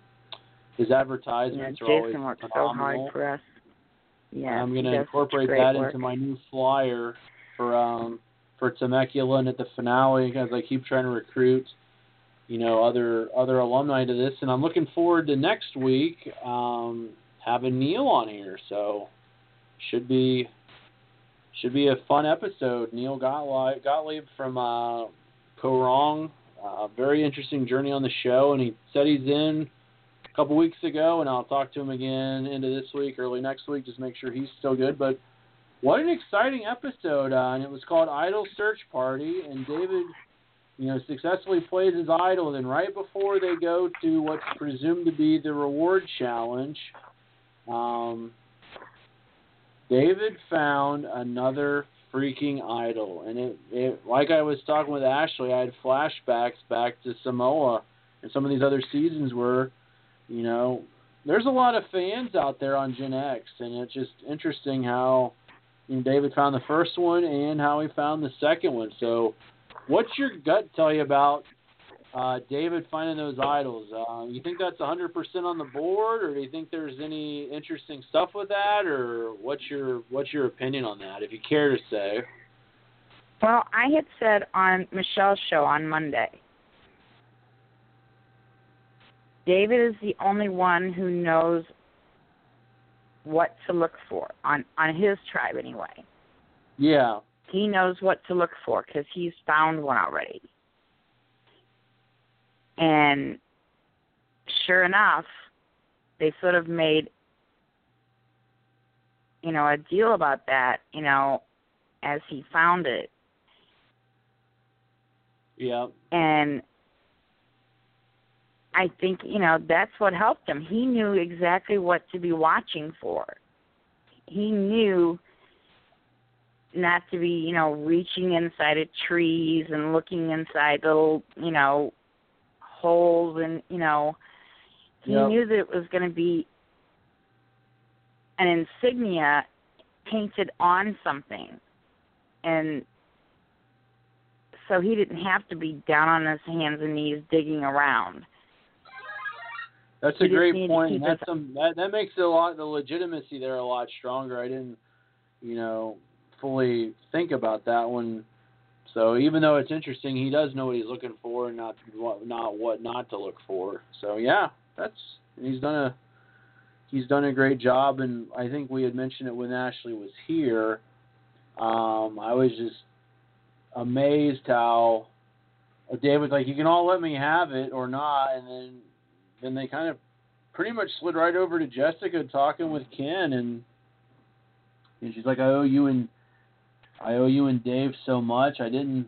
Speaker 5: his
Speaker 4: yeah,
Speaker 5: advertisements are always
Speaker 4: Jason worked so hard for us yeah
Speaker 5: I'm going to incorporate that
Speaker 4: work.
Speaker 5: into my new flyer for um for Temecula and at the finale because I keep trying to recruit you know other other alumni to this and I'm looking forward to next week um having Neal on here so should be should be a fun episode Neal Gottlieb, Gottlieb from uh Kaoh Rong a very interesting journey on the show, and he said he's in a couple weeks ago, and I'll talk to him again into this week, early next week, just make sure he's still good. But what an exciting episode! Uh, and it was called Idol Search Party, and David, you know, successfully plays his idol. And right before they go to what's presumed to be the reward challenge, um, David found another freaking idol, and it, it like I was talking with Ashley, I had flashbacks back to Samoa and some of these other seasons where, you know, there's a lot of fans out there on Gen X, and it's just interesting how you know, David found the first one and how he found the second one. So, what's your gut tell you about uh, David finding those idols? Uh, you think that's 100% on the board, or do you think there's any interesting stuff with that, or what's your what's your opinion on that, if you care to say?
Speaker 4: Well, I had said on Michelle's show on Monday. David is the only one who knows what to look for on on his tribe anyway.
Speaker 5: Yeah.
Speaker 4: He knows what to look for because he's found one already. And sure enough, they sort of made you know a deal about that. You know, as he found it.
Speaker 5: Yeah.
Speaker 4: And I think, you know, that's what helped him. He knew exactly what to be watching for. He knew not to be, you know, reaching inside of trees and looking inside little, you know, holes and, you know, he
Speaker 5: Yep.
Speaker 4: knew that it was going to be an insignia painted on something. And so he didn't have to be down on his hands and knees digging around.
Speaker 5: That's a great point. That's some that that makes a lot the legitimacy there a lot stronger. I didn't, you know, fully think about that one. So even though it's interesting, he does know what he's looking for and not what not what not to look for. So yeah, that's he's done a he's done a great job, and I think we had mentioned it when Ashley was here. Um, I was just amazed how David's like, you can all let me have it or not, and then then they kind of pretty much slid right over to Jessica talking with Ken, and and she's like, I owe you and I owe you and Dave so much. I didn't,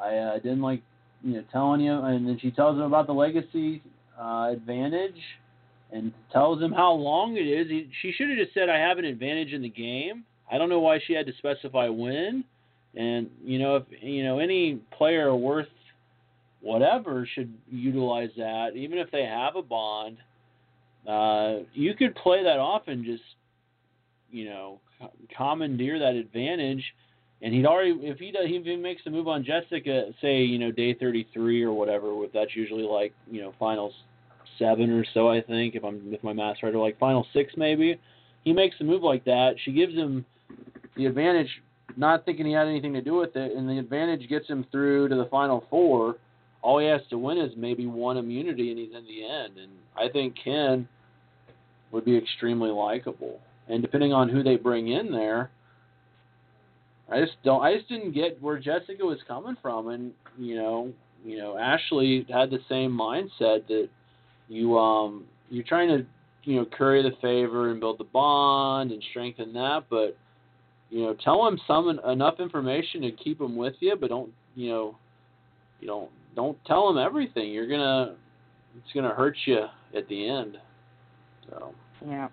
Speaker 5: I uh, didn't like you know telling you, and then she tells him about the legacy uh, advantage, and tells him how long it is. He, she should have just said, I have an advantage in the game. I don't know why she had to specify when. And you know, if you know any player worth whatever should utilize that, even if they have a bond. Uh, you could play that off and just, you know, commandeer that advantage. And he'd already, if he does, if he makes a move on Jessica, say, you know, day 33 or whatever, with that's usually like, you know, finals seven or so, I think, if I'm if my math's right, or like final six maybe. He makes a move like that. She gives him the advantage, not thinking he had anything to do with it, and the advantage gets him through to the final four all he has to win is maybe one immunity and he's in the end. And I think Ken would be extremely likable. And depending on who they bring in there, I just don't I just didn't get where Jessica was coming from and you know, you know, Ashley had the same mindset that you um you're trying to, you know, curry the favor and build the bond and strengthen that, but you know, tell him some enough information to keep him with you, but don't, you know, you don't don't tell them everything. You're gonna it's gonna hurt you at the end. So
Speaker 4: Yeah.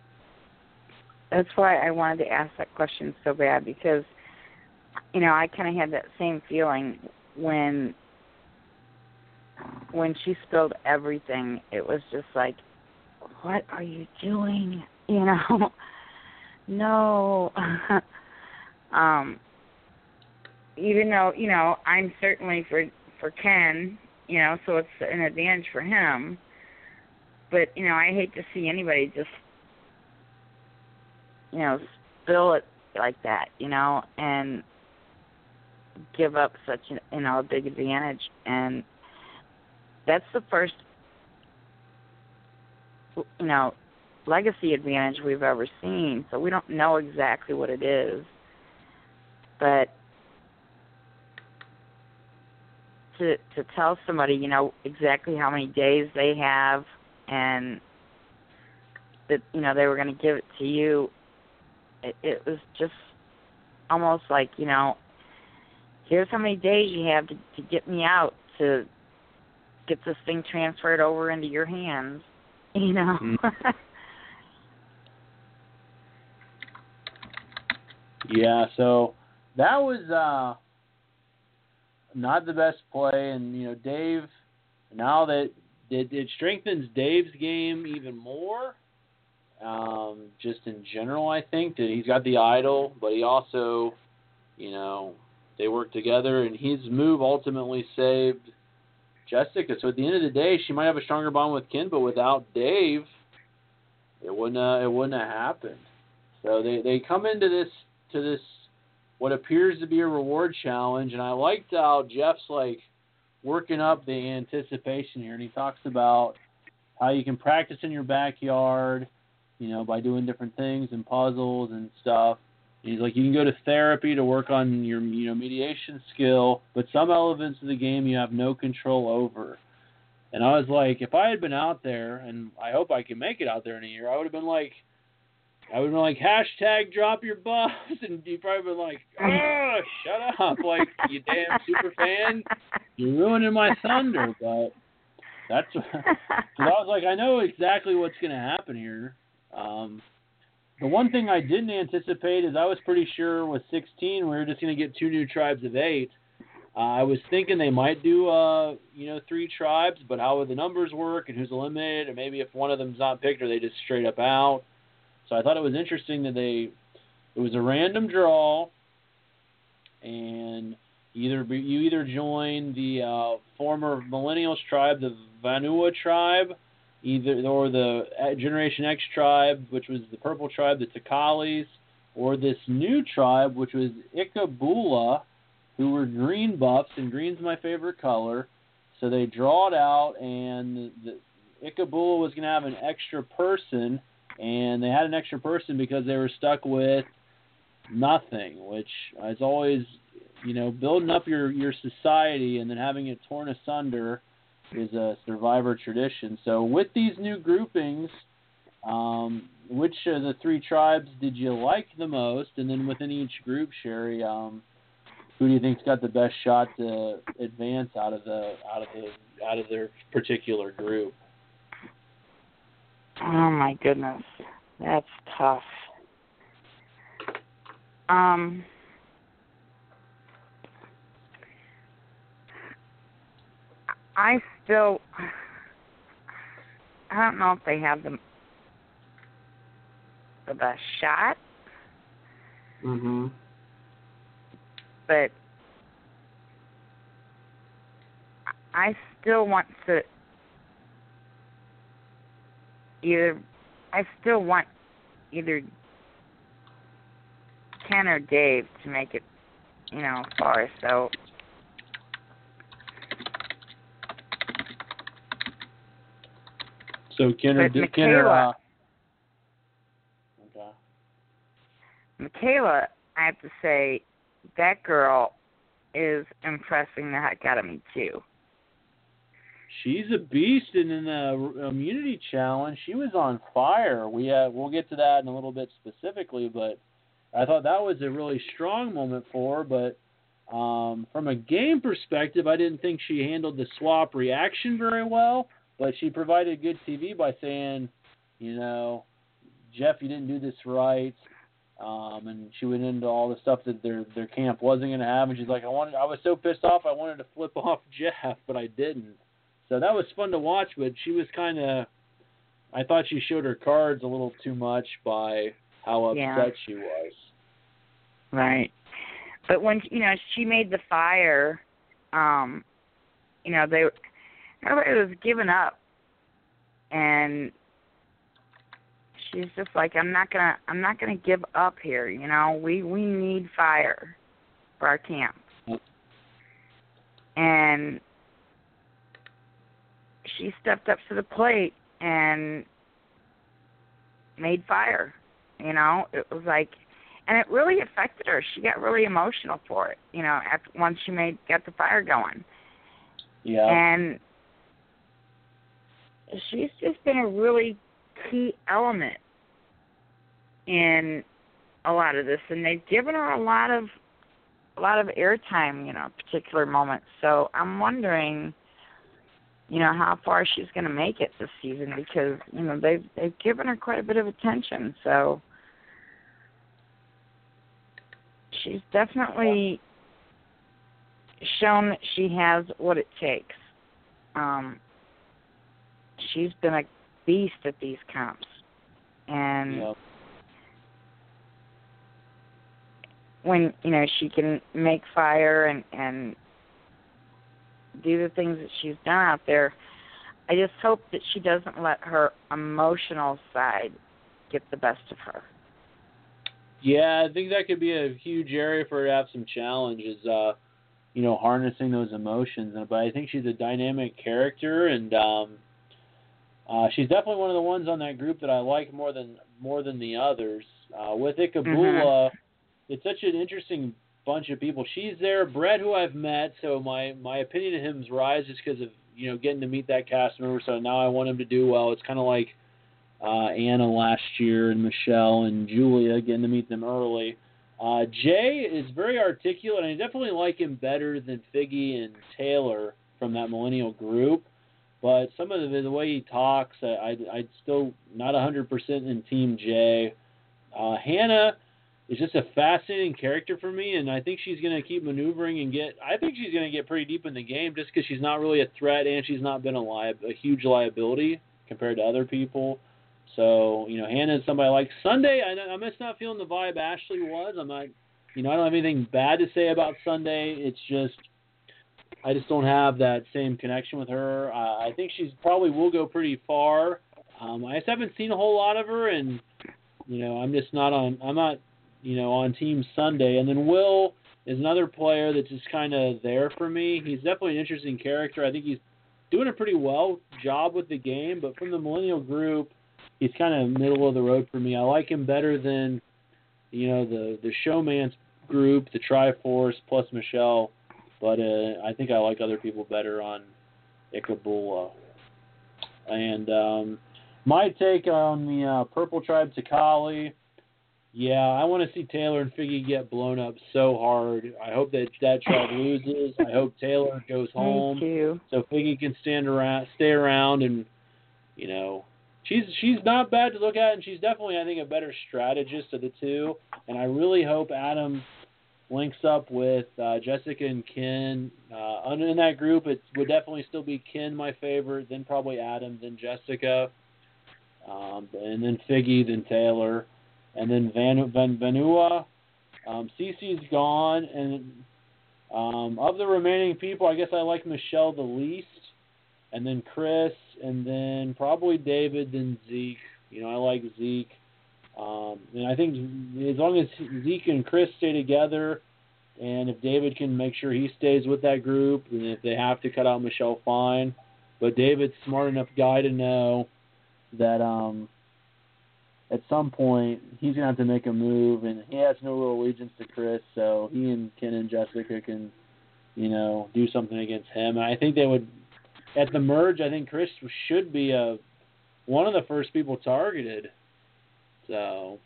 Speaker 4: That's why I wanted to ask that question so bad because you know, I kind of had that same feeling when when she spilled everything. It was just like what are you doing? *laughs* You know? no. *laughs* um even though, you know, I'm certainly for for Ken, you know, so it's an advantage for him. But, you know, I hate to see anybody just you know, spill it like that, you know, and give up such a you know, a big advantage and that's the first you know, legacy advantage we've ever seen. So we don't know exactly what it is. But to to tell somebody, you know, exactly how many days they have and that you know they were going to give it to you it, it was just almost like you know here's how many days you have to, to get me out to get this thing transferred over into your hands *laughs* you know
Speaker 5: Mm-hmm. *laughs* Yeah, so that was uh not the best play and you know Dave now that it, it strengthens Dave's game even more. Um, just in general, I think that he's got the idol, but he also, you know, they work together, and his move ultimately saved Jessica. So at the end of the day, she might have a stronger bond with Ken, but without Dave, it wouldn't uh, it wouldn't have happened. So they they come into this to this what appears to be a reward challenge, and I liked how Jeff's like working up the anticipation here, and he talks about how you can practice in your backyard, you know, by doing different things and puzzles and stuff. He's like, you can go to therapy to work on your, you know, mediation skill, but some elements of the game you have no control over. And I was like, if I had been out there, and I hope I can make it out there in a year, I would have been like, I would have been like, hashtag drop your buffs, *laughs* and you'd probably been like, oh, shut up, like you damn super fan, you're ruining my thunder. But that's *laughs* so I was like, I know exactly what's going to happen here. Um, the one thing I didn't anticipate is I was pretty sure with 16 we were just going to get two new tribes of eight. Uh, I was thinking they might do, uh, you know, three tribes, but how would the numbers work and who's eliminated, and maybe if one of them's not picked, or they just straight up out. So I thought it was interesting that they, it was a random draw, and either you either join the uh, former Millennials tribe, the Vanua tribe, either or the Generation X tribe, which was the purple tribe, the Takalis, or this new tribe, which was Ikabula, who were green buffs, and green's my favorite color. So they draw it out, and the Ikabula was going to have an extra person, and they had an extra person because they were stuck with nothing, which is always, you know, building up your your society and then having it torn asunder is a survivor tradition. So with these new groupings, um, which of the three tribes did you like the most? And then within each group, Sherry, um, who do you think's got the best shot to advance out of the out of the out of their particular group?
Speaker 4: Oh my goodness, that's tough. Um, I still, I don't know if they have the the best shot,
Speaker 5: Mm-hmm.
Speaker 4: but I still want to either. I still want either Ken or Dave to make it, you know, far. So
Speaker 5: So Ken or,
Speaker 4: But Michaela-
Speaker 5: uh, okay.
Speaker 4: Michaela, I have to say, that girl is impressing the heck out of me too.
Speaker 5: She's a beast, and in the immunity challenge, she was on fire. We uh, we'll get to that in a little bit specifically, but I thought that was a really strong moment for her. But um, from a game perspective, I didn't think she handled the swap reaction very well. But she provided good TV by saying, you know, Jeff, you didn't do this right. Um, and she went into all the stuff that their their camp wasn't going to have, and she's like, I wanted, I was so pissed off, I wanted to flip *laughs* off Jeff, but I didn't. So that was fun to watch, but she was kind of. I thought she showed her cards a little too much by how upset
Speaker 4: Yeah.
Speaker 5: she was.
Speaker 4: Right. But when you know she made the fire, um, you know they everybody was giving up, and she's just like, I'm not gonna, I'm not gonna give up here. You know, we we need fire for our camp, mm. and she stepped up to the plate and made fire. You know, it was like and it really affected her. She got really emotional for it, you know, after once she made got the fire going.
Speaker 5: Yeah.
Speaker 4: And she's just been a really key element in a lot of this and they've given her a lot of a lot of airtime, you know, particular moments. So I'm wondering, you know, how far she's going to make it this season because you know they've they've given her quite a bit of attention. So she's definitely shown that she has what it takes. Um, she's been a beast at these comps, and.
Speaker 5: Yep.
Speaker 4: when you know she can make fire and and do the things that she's done out there i just hope that she doesn't let her emotional side get the best of her
Speaker 5: Yeah, I think that could be a huge area for her to have some challenges. Uh, you know, harnessing those emotions. But I think she's a dynamic character, and um, uh, she's definitely one of the ones on that group that I like more than more than the others. Uh, with Ikabula, it's such an interesting bunch of people. She's there, Brett, who I've met, so my my opinion of him's rise just because of you know getting to meet that cast member. So now I want him to do well. It's kind of like uh, Anna last year and Michelle and Julia getting to meet them early. Uh, Jay is very articulate, and I definitely like him better than Figgy and Taylor from that millennial group. But some of the, the way he talks, I, I'd still not 100% in Team Jay. Uh, Hannah is just a fascinating character for me, and I think she's going to keep maneuvering and get. I think she's going to get pretty deep in the game just because she's not really a threat and she's not been a li- a huge liability compared to other people. So you know, Hannah is somebody like Sunday. I, I'm just not feeling the vibe Ashley was. I'm not, you know, I don't have anything bad to say about Sunday. It's just I just don't have that same connection with her. Uh, I think she's probably will go pretty far. Um, I just haven't seen a whole lot of her, and you know, I'm just not on. I'm not, you know, on Team Sunday. And then Will is another player that's just kind of there for me. He's definitely an interesting character. I think he's doing a pretty well job with the game, but from the Millennial group, he's kind of middle of the road for me. I like him better than, you know, the the Showman's group, the Triforce plus Michelle, but uh, I think I like other people better on Ikabula. And um, my take on the uh, Purple Tribe Takali, yeah, I want to see Taylor and Figgy get blown up so hard. I hope that that tribe *laughs* loses. I hope Taylor goes home so Figgy can stand around, stay around, and you know, she's she's not bad to look at, and she's definitely I think a better strategist of the two. And I really hope Adam links up with uh, Jessica and Ken. Uh, in that group, it would definitely still be Ken my favorite, then probably Adam, then Jessica, um, and then Figgy, then Taylor, and then Van Van Vanua. Um, Cece's gone, and um, of the remaining people, I guess I like Michelle the least, and then Chris, and then probably David, then Zeke. You know, I like Zeke. Um, and I think as long as Zeke and Chris stay together, and if David can make sure he stays with that group, and if they have to cut out Michelle, fine. But David's smart enough guy to know that um, at some point he's gonna have to make a move, and he has no real allegiance to Chris, so he and Ken and Jessica can, you know, do something against him. And I think they would at the merge. I think Chris should be a one of the first people targeted. So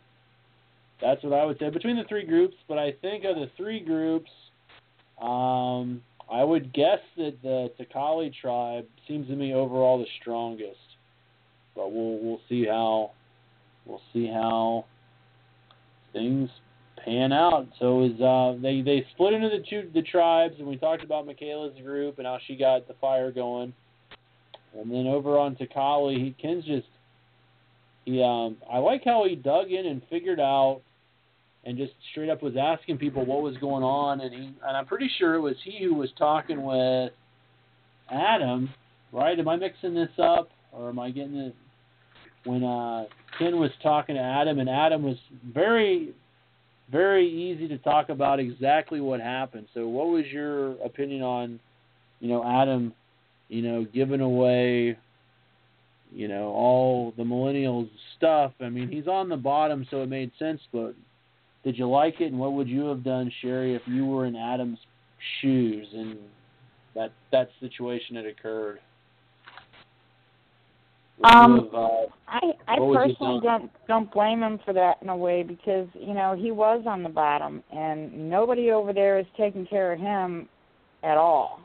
Speaker 5: that's what I would say between the three groups. But I think of the three groups, um, I would guess that the Takali tribe seems to me overall the strongest. But we'll we'll see how we'll see how things pan out. So is uh, they they split into the two the tribes, and we talked about Michaela's group and how she got the fire going. And then over on Takali, he Ken's just he um I like how he dug in and figured out and just straight up was asking people what was going on and he and I'm pretty sure it was he who was talking with Adam, right? Am I mixing this up or am I getting it when uh Ken was talking to Adam and Adam was very very easy to talk about exactly what happened. So what was your opinion on, you know, Adam, you know, giving away you know, all the millennials stuff. I mean, he's on the bottom, so it made sense. But did you like it, and what would you have done, Sherry, if you were in Adam's shoes? And that that situation had occurred.
Speaker 4: Um,
Speaker 5: Would have, uh,
Speaker 4: I I
Speaker 5: What would you
Speaker 4: personally don't don't blame him for that in a way because you know he was on the bottom and nobody over there is taking care of him at all.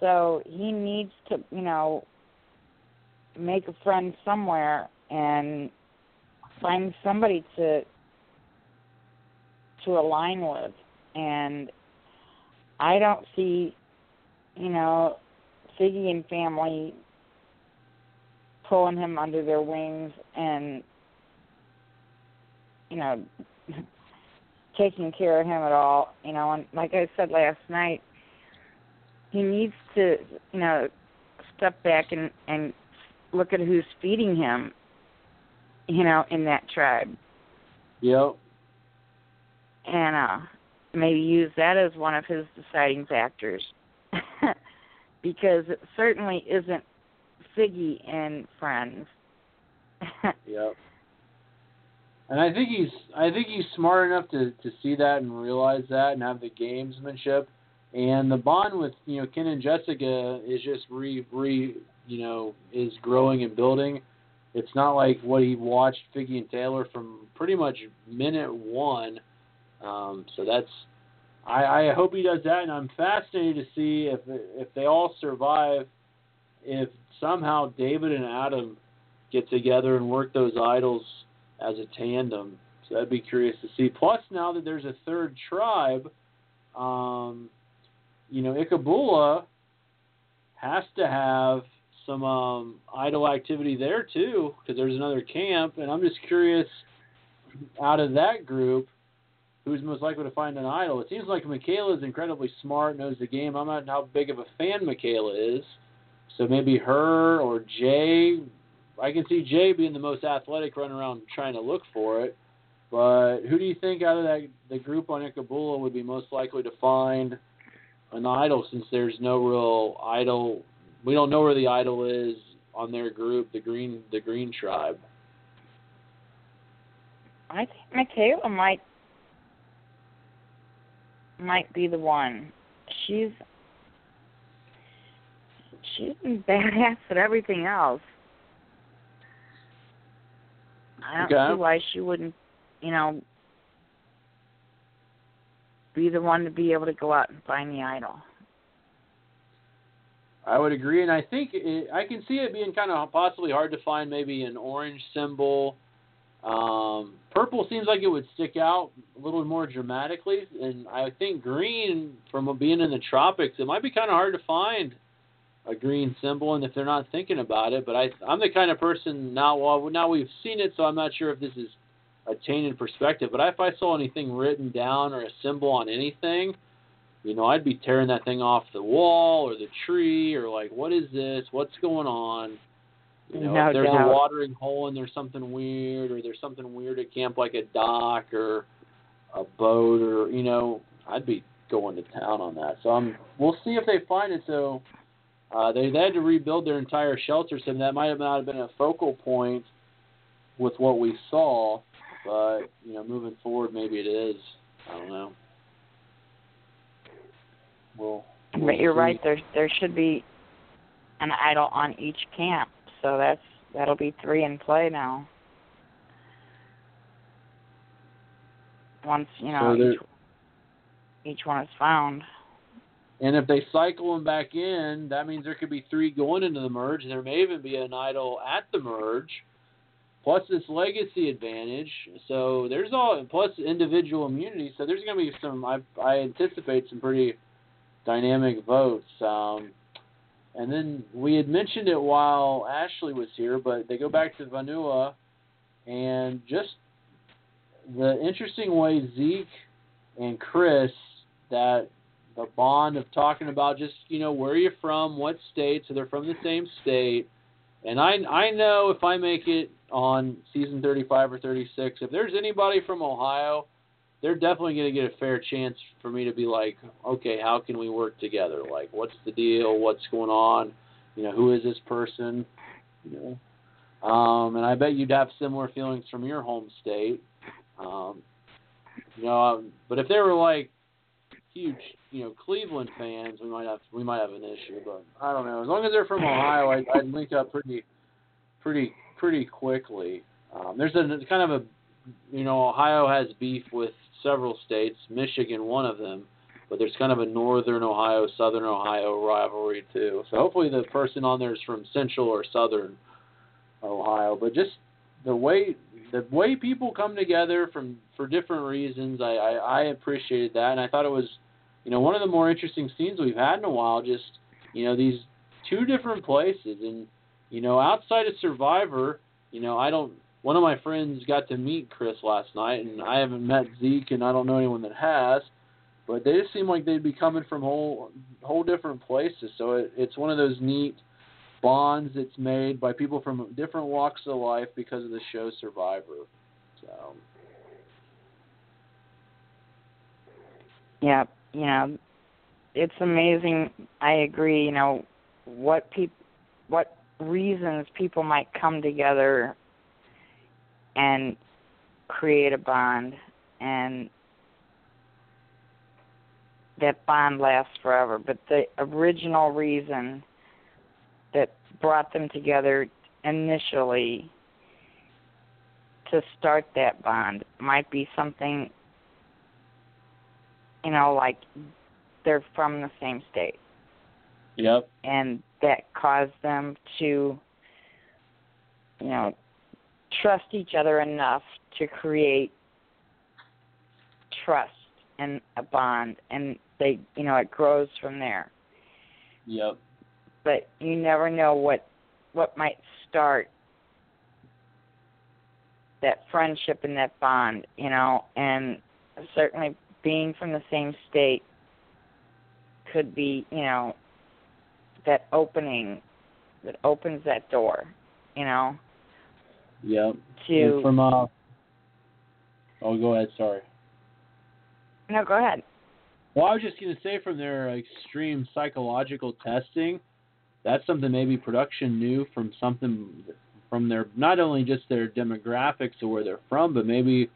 Speaker 4: So he needs to you know make a friend somewhere and find somebody to to align with. And I don't see you know Figgy and family pulling him under their wings and you know *laughs* taking care of him at all you know. And like i said last night he needs to you know step back and and look at who's feeding him you know in that tribe
Speaker 5: Yep.
Speaker 4: and uh maybe use that as one of his deciding factors *laughs* because it certainly isn't Figgy and friends. *laughs*
Speaker 5: Yep. And I think he's I think he's smart enough to to see that and realize that and have the gamesmanship. And the bond with you know Ken and Jessica is just re re you know is growing and building. It's not like what he watched Figgy and Taylor from pretty much minute one. Um, so that's I, I hope he does that, and I'm fascinated to see if if they all survive. If somehow David and Adam get together and work those idols as a tandem. So that'd be curious to see. Plus, now that there's a third tribe, um, you know, Ikabula has to have some um, idol activity there too, because there's another camp. And I'm just curious, out of that group, who's most likely to find an idol? It seems like Michaela is incredibly smart, knows the game. I'm not how big of a fan Michaela is. So maybe her or Jay. I can see Jay being the most athletic, running around trying to look for it. But who do you think out of that the group on Ikabula would be most likely to find an idol? Since there's no real idol, we don't know where the idol is on their group, the green the green tribe.
Speaker 4: I think Michaela might might be the one. She's she's been badass at everything else. I don't
Speaker 5: Okay.
Speaker 4: see why she wouldn't, you know, be the one to be able to go out and find the idol.
Speaker 5: I would agree, and I think it, I can see it being kind of possibly hard to find maybe an orange symbol. Um, purple seems like it would stick out a little more dramatically, and I think green, from being in the tropics, it might be kind of hard to find a green symbol, and if they're not thinking about it. But I, I'm the kind of person now. Well, now we've seen it, so I'm not sure if this is a tainted perspective. But if I saw anything written down or a symbol on anything, you know, I'd be tearing that thing off the wall or the tree or like, what is this? What's going on? You know,
Speaker 4: No
Speaker 5: if there's
Speaker 4: doubt.
Speaker 5: a watering hole and there's something weird or there's something weird at camp like a dock or a boat or you know, I'd be going to town on that. So I'm we'll see if they find it. So uh, they, they had to rebuild their entire shelter, so that might have not have been a focal point with what we saw. But you know, moving forward, maybe it is. I don't know. We'll, we'll
Speaker 4: But you're
Speaker 5: see.
Speaker 4: right. There there should be an idol on each camp. So that's that'll be three in play now. Once you know
Speaker 5: So
Speaker 4: each, each one is found.
Speaker 5: And if they cycle them back in, that means there could be three going into the merge, and there may even be an idol at the merge. Plus this legacy advantage, so there's all plus individual immunity. So there's going to be some. I I anticipate some pretty dynamic votes. Um, and then we had mentioned it while Ashley was here, but they go back to Vanua, and just the interesting way Zeke and Chris that the bond of talking about just you know where are you're from, what state, so they're from the same state. And I I know if I make it on season 35 or 36, if there's anybody from Ohio, they're definitely going to get a fair chance for me to be like, okay, how can we work together? Like, what's the deal? What's going on? You know, who is this person? You know, um, and I bet you'd have similar feelings from your home state. Um, you know, um, but if they were like huge, you know, Cleveland fans, we might have we might have an issue. But I don't know. As long as they're from Ohio, I, I'd link up pretty, pretty, pretty quickly. Um, there's a kind of a, you know, Ohio has beef with several states, Michigan one of them, but there's kind of a northern Ohio, southern Ohio rivalry too. So hopefully the person on there is from central or southern Ohio. But just the way the way people come together from for different reasons, I, I, I appreciated that, and I thought it was, you know, one of the more interesting scenes we've had in a while. Just you know these two different places, and you know outside of Survivor, you know I don't. One of my friends got to meet Chris last night, and I haven't met Zeke, and I don't know anyone that has. But they just seem like they'd be coming from whole whole different places. So it, it's one of those neat bonds that's made by people from different walks of life because of the show Survivor. So.
Speaker 4: Yeah, you know, it's amazing. I agree. You know, what people, what reasons people might come together and create a bond, and that bond lasts forever. But the original reason that brought them together initially to start that bond might be something you know like they're from the same state
Speaker 5: Yep.
Speaker 4: and that caused them to you know trust each other enough to create trust and a bond and they you know it grows from there
Speaker 5: Yep.
Speaker 4: but you never know what what might start that friendship and that bond, you know, and certainly being from the same state could be, you know, that opening that opens that door, you know,
Speaker 5: Yep.
Speaker 4: to
Speaker 5: And from uh. Oh, go ahead. Sorry.
Speaker 4: No, go ahead.
Speaker 5: Well, I was just going to say from their extreme psychological testing, that's something maybe production knew from something from their not only just their demographics or where they're from, but maybe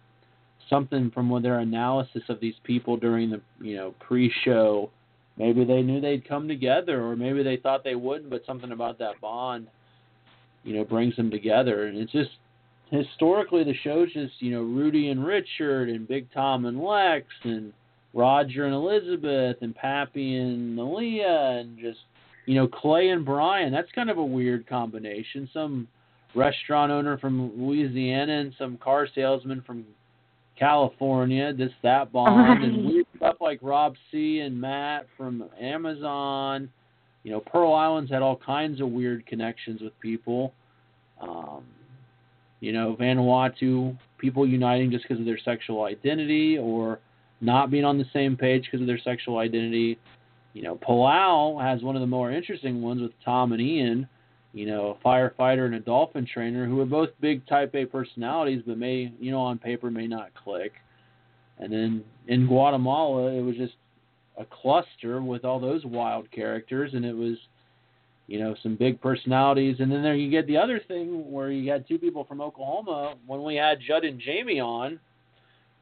Speaker 5: something from what their analysis of these people during the you know pre-show. Maybe they knew they'd come together, or maybe they thought they wouldn't, but something about that bond, you know, brings them together. And it's just historically the show's just you know Rudy and Richard and Big Tom and Lex and Roger and Elizabeth and Pappy and Malia and just you know Clay and Brian. That's kind of a weird combination. Some restaurant owner from Louisiana and some car salesman from California. This that bond and weird stuff like Rob C and Matt from Amazon. You know, Pearl Island's had all kinds of weird connections with people. Um, you know, Vanuatu, people uniting just because of their sexual identity or not being on the same page because of their sexual identity. You know, Palau has one of the more interesting ones with Tom and Ian, you know, a firefighter and a dolphin trainer who are both big type A personalities but may, you know, on paper may not click. And then in Guatemala, it was just a cluster with all those wild characters and it was you know, some big personalities. And then there you get the other thing where you had two people from Oklahoma when we had Judd and Jamie on,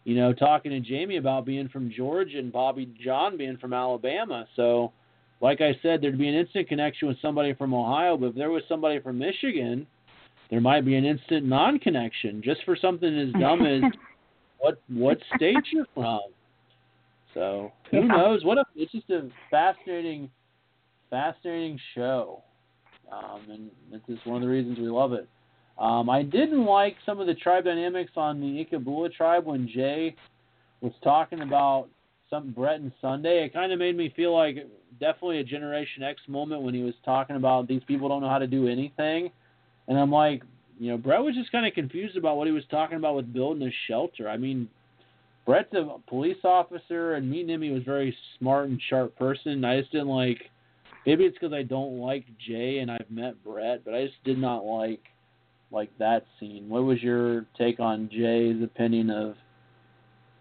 Speaker 5: you know, talking to Jamie about being from Georgia and Bobby Jon being from Alabama. So, like I said, there'd be an instant connection with somebody from Ohio, but if there was somebody from Michigan, there might be an instant non connection just for something as dumb as *laughs* what what state you're from. So who
Speaker 4: Yeah.
Speaker 5: knows? What a it's just a fascinating fascinating show. Um, and this is one of the reasons we love it. Um, I didn't like some of the tribe dynamics on the Ikabula tribe when Jay was talking about some Bret and Sunday. It kind of made me feel like definitely a Generation X moment when he was talking about these people don't know how to do anything. And I'm like, you know, Bret was just kind of confused about what he was talking about with building a shelter. I mean, Bret's a police officer, and meeting him, he was a very smart and sharp person. I just didn't like. Maybe it's because I don't like Jay and I've met Bret, but I just did not like like that scene. What was your take on Jay's opinion of,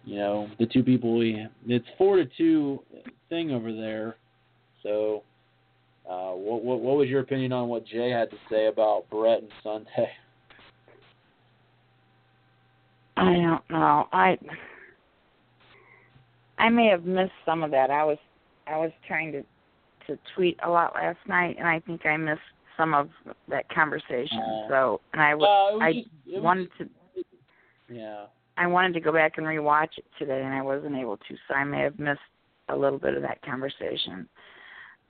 Speaker 5: you know, the two people we? It's four to two thing over there. So, uh, what what what was your opinion on what Jay had to say about Bret and Sunday?
Speaker 4: I don't know. I I may have missed some of that. I was I was trying to to tweet a lot last night, and I think I missed some of that conversation.
Speaker 5: Uh,
Speaker 4: so, and I, w-
Speaker 5: Well, it was
Speaker 4: I
Speaker 5: just, it was
Speaker 4: wanted to
Speaker 5: yeah.
Speaker 4: I wanted to go back and rewatch it today, and I wasn't able to, so I may have missed a little bit of that conversation.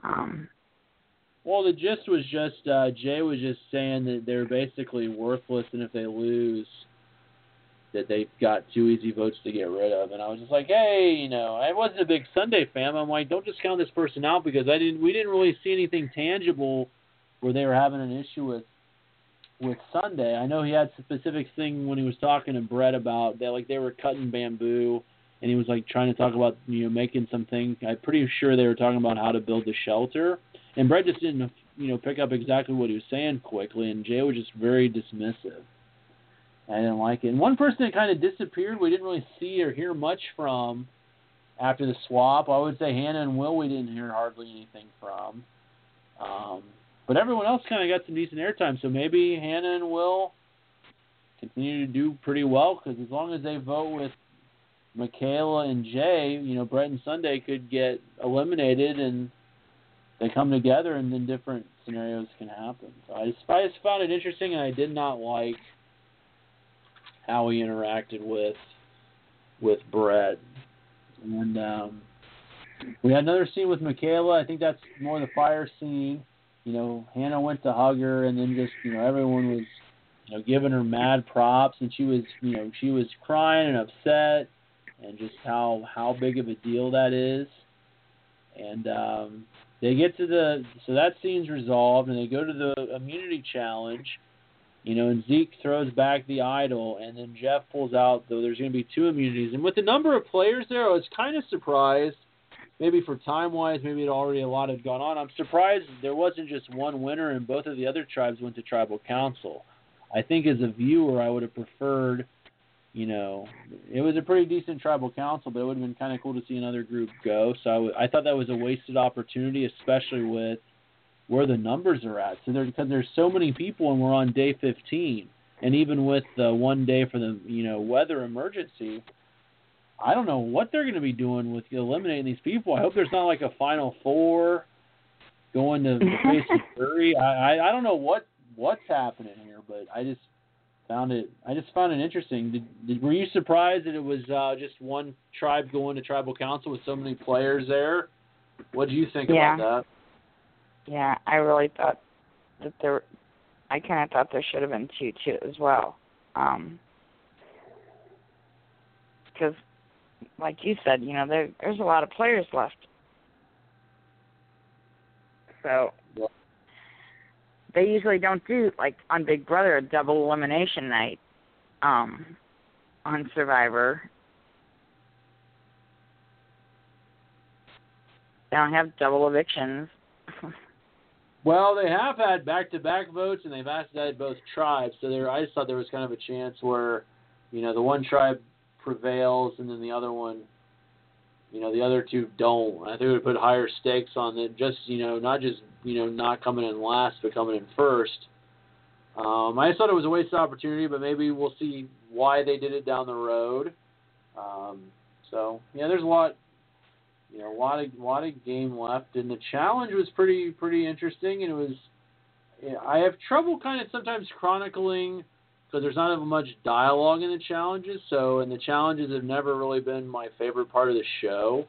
Speaker 4: Um,
Speaker 5: Well, the gist was just uh, Jay was just saying that they're basically worthless, and if they lose, that they've got two easy votes to get rid of. And I was just like, hey, you know, I wasn't a big Sunday fan. I'm like, don't just count this person out because I didn't. We didn't really see anything tangible where they were having an issue with with Sunday. I know he had specific thing when he was talking to Bret about that, like they were cutting bamboo. And he was like trying to talk about you know making something. I'm pretty sure they were talking about how to build the shelter. And Bret just didn't, you know, pick up exactly what he was saying quickly, and Jay was just very dismissive. I didn't like it. And one person that kind of disappeared, we didn't really see or hear much from after the swap. I would say Hannah and Will, we didn't hear hardly anything from. Um, but everyone else kind of got some decent airtime, so maybe Hannah and Will continue to do pretty well because as long as they vote with Michaela and Jay, you know, Bret and Sunday could get eliminated and they come together and then different scenarios can happen. So I just, I just found it interesting and I did not like how he interacted with with Bret. And um we had another scene with Michaela. I think that's more the fire scene. You know, Hannah went to hug her and then just, you know, everyone was you know, giving her mad props and she was you know, she was crying and upset and just how how big of a deal that is. And um they get to the so that scene's resolved and they go to the immunity challenge you know and zeke throws back the idol and then jeff pulls out though there's going to be two immunities. And with the number of players there i was kind of surprised maybe for time wise maybe it already a lot had gone on. I'm surprised there wasn't just one winner and both of the other tribes went to tribal council. I think as a viewer i would have preferred you know, it was a pretty decent tribal council, but it would have been kind of cool to see another group go. So I, w- I thought that was a wasted opportunity, especially with where the numbers are at. So there, because there's so many people, and we're on day 15, and even with the one day for the you know weather emergency, I don't know what they're going to be doing with eliminating these people. I hope there's not like a final four going to *laughs* face the jury. I, I I don't know what what's happening here, but I just found it I just found it interesting. Did, did were you surprised that it was uh, just one tribe going to tribal council with so many players there? What do you think
Speaker 4: Yeah.
Speaker 5: about
Speaker 4: yeah, I really thought that there. I kind of thought there should have been two too as well. Um, because, like you said, you know, there there's a lot of players left. So they usually don't do like on Big Brother a double elimination night um on Survivor. They don't have double evictions.
Speaker 5: Well, they have had back-to-back votes, and they've asked that both tribes. So there, I just thought there was kind of a chance where, you know, the one tribe prevails, and then the other one, you know, the other two don't. I think it would put higher stakes on it. Just you know, not just you know not coming in last, but coming in first. Um, I just thought it was a wasted opportunity, but maybe we'll see why they did it down the road. Um, so yeah, there's a lot, you know, what a lot of game left, and the challenge was pretty pretty interesting, and it was. I have trouble kind of sometimes chronicling because there's not much dialogue in the challenges. So, and the challenges have never really been my favorite part of the show.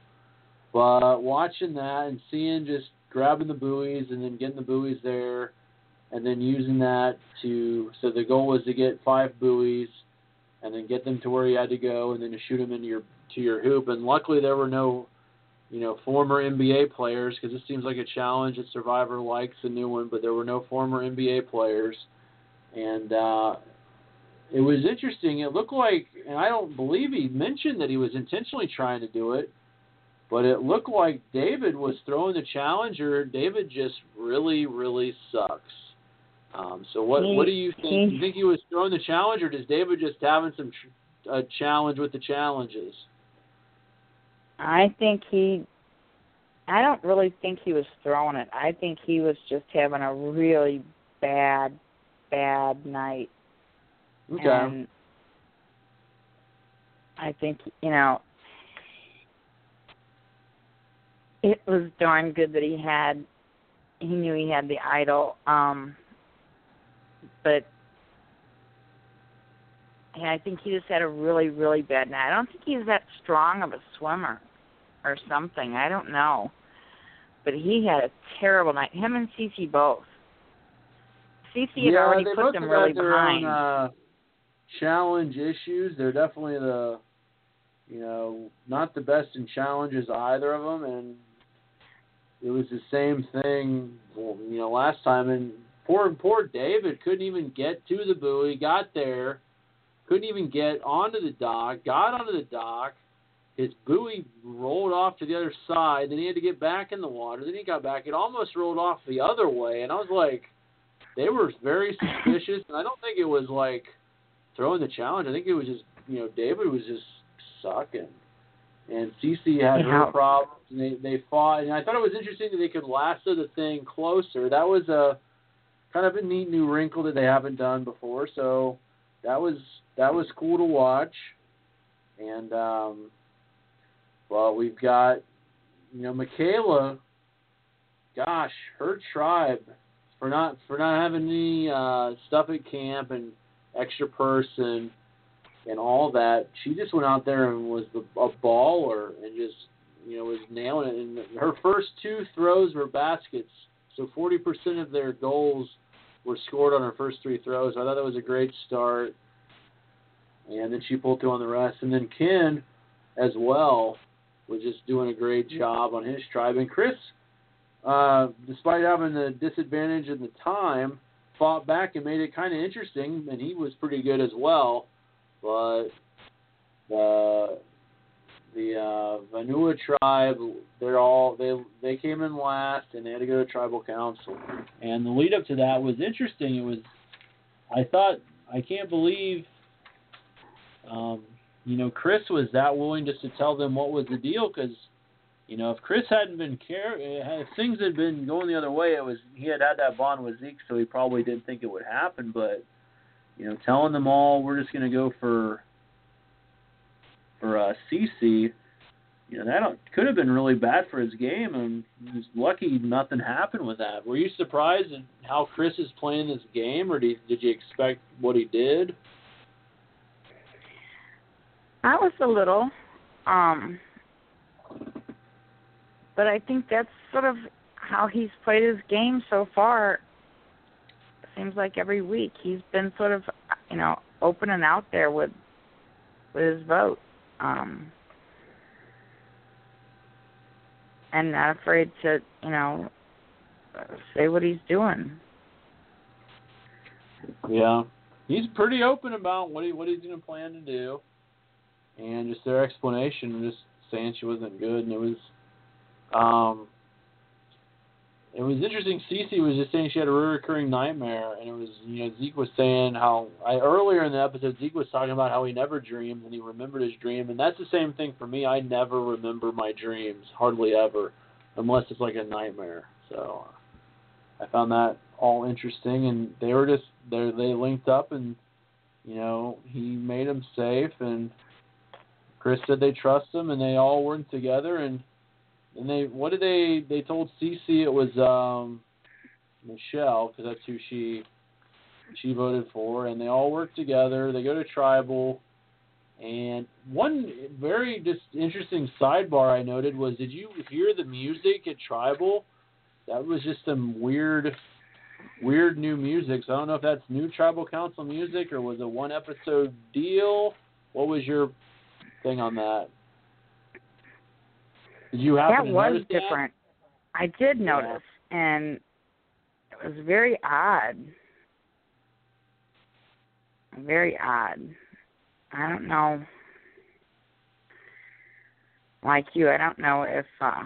Speaker 5: But watching that and seeing just grabbing the buoys and then getting the buoys there, and then using that to so the goal was to get five buoys, and then get them to where you had to go, and then to shoot them into your to your hoop. And luckily there were no, you know, former NBA players because this seems like a challenge that Survivor likes a new one, but there were no former NBA players, and uh, it was interesting. It looked like, and I don't believe he mentioned that he was intentionally trying to do it, but it looked like David was throwing the challenger. David just really, really sucks. Um, so what what do you think? Do you think he was throwing the challenge, or does David just having some tr- a challenge with the challenges?
Speaker 4: I think he I don't really think he was throwing it. I think he was just having a really bad bad night.
Speaker 5: Okay.
Speaker 4: And I think, you know, it was darn good that he had he knew he had the idol um but yeah, I think he just had a really really bad night. I don't think he's that strong of a swimmer or something. I don't know. But he had a terrible night. Him and Cece both. Cece had
Speaker 5: yeah,
Speaker 4: already put them really behind.
Speaker 5: Own, uh, challenge issues. They're definitely the, you know, not the best in challenges either of them, and it was the same thing, well, you know, last time. And poor poor David couldn't even get to the buoy. Got there, couldn't even get onto the dock. Got onto the dock. His buoy rolled off to the other side. Then he had to get back in the water. Then he got back. It almost rolled off the other way, and I was like, they were very *laughs* suspicious. and I don't think it was like throwing the challenge. I think it was just you know David was just sucking, and Cece had
Speaker 4: Yeah.
Speaker 5: no problems. And they they fought, and I thought it was interesting that they could lasso the thing closer. That was a kind of a neat new wrinkle that they haven't done before. So that was that was cool to watch. And um, well, we've got you know Michaela. Gosh, her tribe for not for not having any uh, stuff at camp and extra person and all that. She just went out there and was a baller and just you know was nailing it. And her first two throws were baskets, so forty percent of their goals were scored on her first three throws. I thought that was a great start. And then she pulled through on the rest. And then Ken, as well, was just doing a great job on his tribe. And Chris, uh, despite having the disadvantage in the time, fought back and made it kind of interesting, and he was pretty good as well. But the the uh, Vanua tribe, they're all they they came in last, and they had to go to tribal council. And the lead up to that was interesting. It was, I thought, I can't believe, um, you know, Chris was that willing just to tell them what was the deal because. You know, if Chris hadn't been care, if things had been going the other way, it was he had had that bond with Zeke, so he probably didn't think it would happen. But you know, telling them all we're just going to go for for uh, Cece, you know, that could have been really bad for his game, and he's lucky nothing happened with that. Were you surprised at how Chris is playing this game, or did did you expect what he did?
Speaker 4: I was a little, um, but I think that's sort of how he's played his game so far. Seems like every week he's been sort of, you know, open and out there with with his vote, um, and not afraid to, you know, say what he's doing.
Speaker 5: Yeah, he's pretty open about what he what he's going to plan to do, and just their explanation, just saying she wasn't good, and it was, um, it was interesting. Cece was just saying she had a recurring nightmare, and it was you know Zeke was saying how I earlier in the episode Zeke was talking about how he never dreamed and he remembered his dream, and that's the same thing for me. I never remember my dreams, hardly ever, unless it's like a nightmare. So I found that all interesting, and they were just they they linked up, and you know he made him safe, and Chris said they trust him, and they all worked together, and and they what did they they told Cece it was um Michelle because that's who she she voted for, and they all work together. They go to tribal. And one very just interesting sidebar I noted was, did you hear the music at Tribal? That was just some weird, weird new music. So I don't know if that's new Tribal Council music or was it one episode deal. What was your thing on that? Did you happen
Speaker 4: that
Speaker 5: to
Speaker 4: was
Speaker 5: notice that?
Speaker 4: different. I did notice, and it was very odd. Very odd. I don't know. Like you, I don't know if uh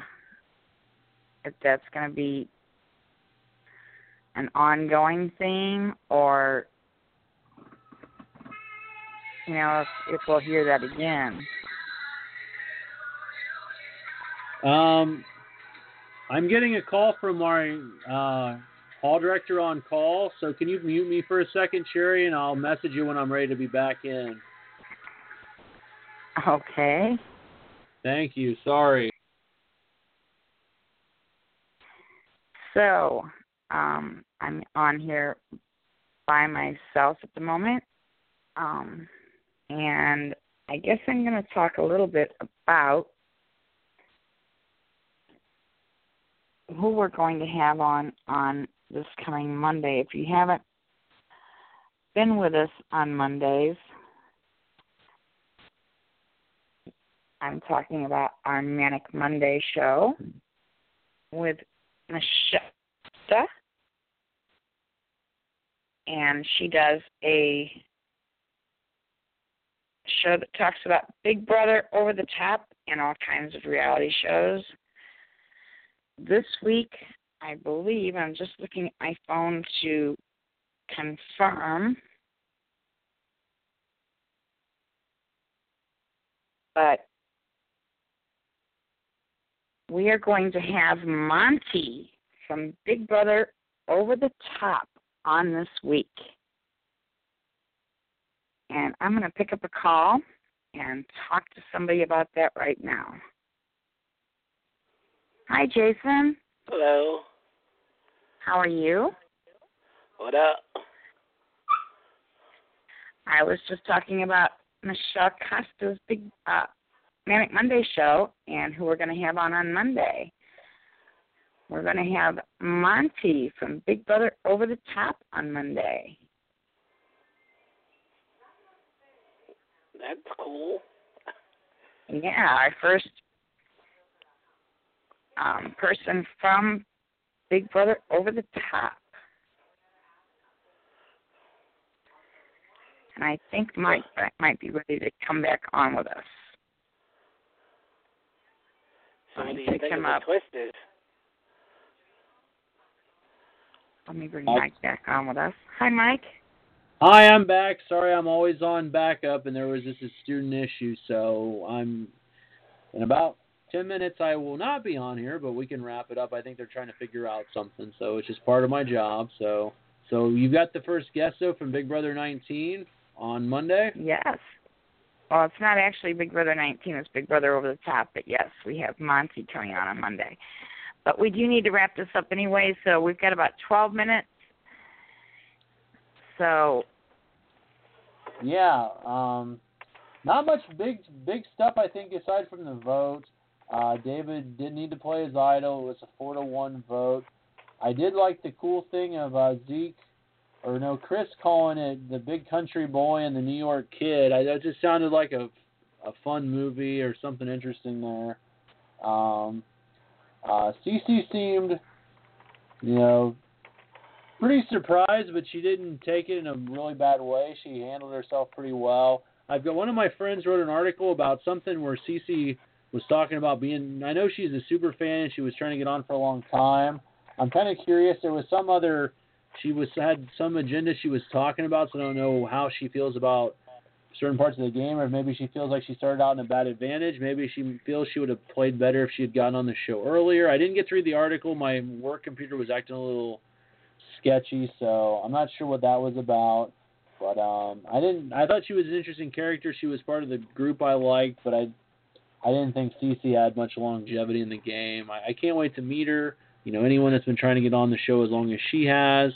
Speaker 4: if that's going to be an ongoing theme or you know if, if we'll hear that again.
Speaker 5: Um, I'm getting a call from our uh, hall director on call. So can you mute me for a second, Cherry, and I'll message you when I'm ready to be back in.
Speaker 4: Okay.
Speaker 5: Thank you. Sorry.
Speaker 4: So, um, I'm on here by myself at the moment. Um, and I guess I'm going to talk a little bit about who we're going to have on on this coming Monday. If you haven't been with us on Mondays, I'm talking about our Manic Monday show with Michelle. And she does a show that talks about Big Brother over the top and all kinds of reality shows. This week, I believe, I'm just looking at my phone to confirm. But we are going to have Monty from Big Brother Over the Top on this week. And I'm going to pick up a call and talk to somebody about that right now. Hi, Jason.
Speaker 7: Hello.
Speaker 4: How are you?
Speaker 7: What up?
Speaker 4: I was just talking about Michelle Costa's big uh, Manic Monday show and who we're going to have on on Monday. We're going to have Monty from Big Brother Over the Top on Monday.
Speaker 7: That's cool.
Speaker 4: Yeah, our first um, person from Big Brother Over the Top. And I think Mike might be ready to come back on with us.
Speaker 7: So
Speaker 4: Let me pick him up.
Speaker 7: the
Speaker 4: Let me bring
Speaker 5: Mike.
Speaker 4: Mike back on with us. Hi, Mike.
Speaker 5: Hi, I'm back. Sorry, I'm always on backup, and there was just a student issue, so I'm in about ten minutes. I will not be on here, but we can wrap it up. I think they're trying to figure out something, so it's just part of my job. So, so you got the first guest though from Big Brother 19 on Monday.
Speaker 4: Yes. Well, it's not actually Big Brother 19, it's Big Brother Over the Top, but yes, we have Monty coming on on Monday. But we do need to wrap this up anyway, so we've got about 12 minutes. So,
Speaker 5: Yeah, um, not much big big stuff. I think aside from the vote, uh, David did need to play his idol. It was a four to one vote. I did like the cool thing of uh, Zeke, or no, Chris calling it the Big Country Boy and the New York Kid. I, that just sounded like a a fun movie or something interesting there. Um, uh, Cece seemed, you know, pretty surprised, but she didn't take it in a really bad way. She handled herself pretty well. I've got one of my friends wrote an article about something where Cece was talking about being. I know she's a super fan and she was trying to get on for a long time. I'm kind of curious. There was some other. She was had some agenda she was talking about, so I don't know how she feels about certain parts of the game, or maybe she feels like she started out in a bad advantage. Maybe she feels she would have played better if she had gotten on the show earlier. I didn't get to read the article. My work computer was acting a little sketchy, so I'm not sure what that was about. But um, I didn't. I thought she was an interesting character. She was part of the group I liked, but I, I didn't think Cece had much longevity in the game. I, I can't wait to meet her. You know, anyone that's been trying to get on the show as long as she has,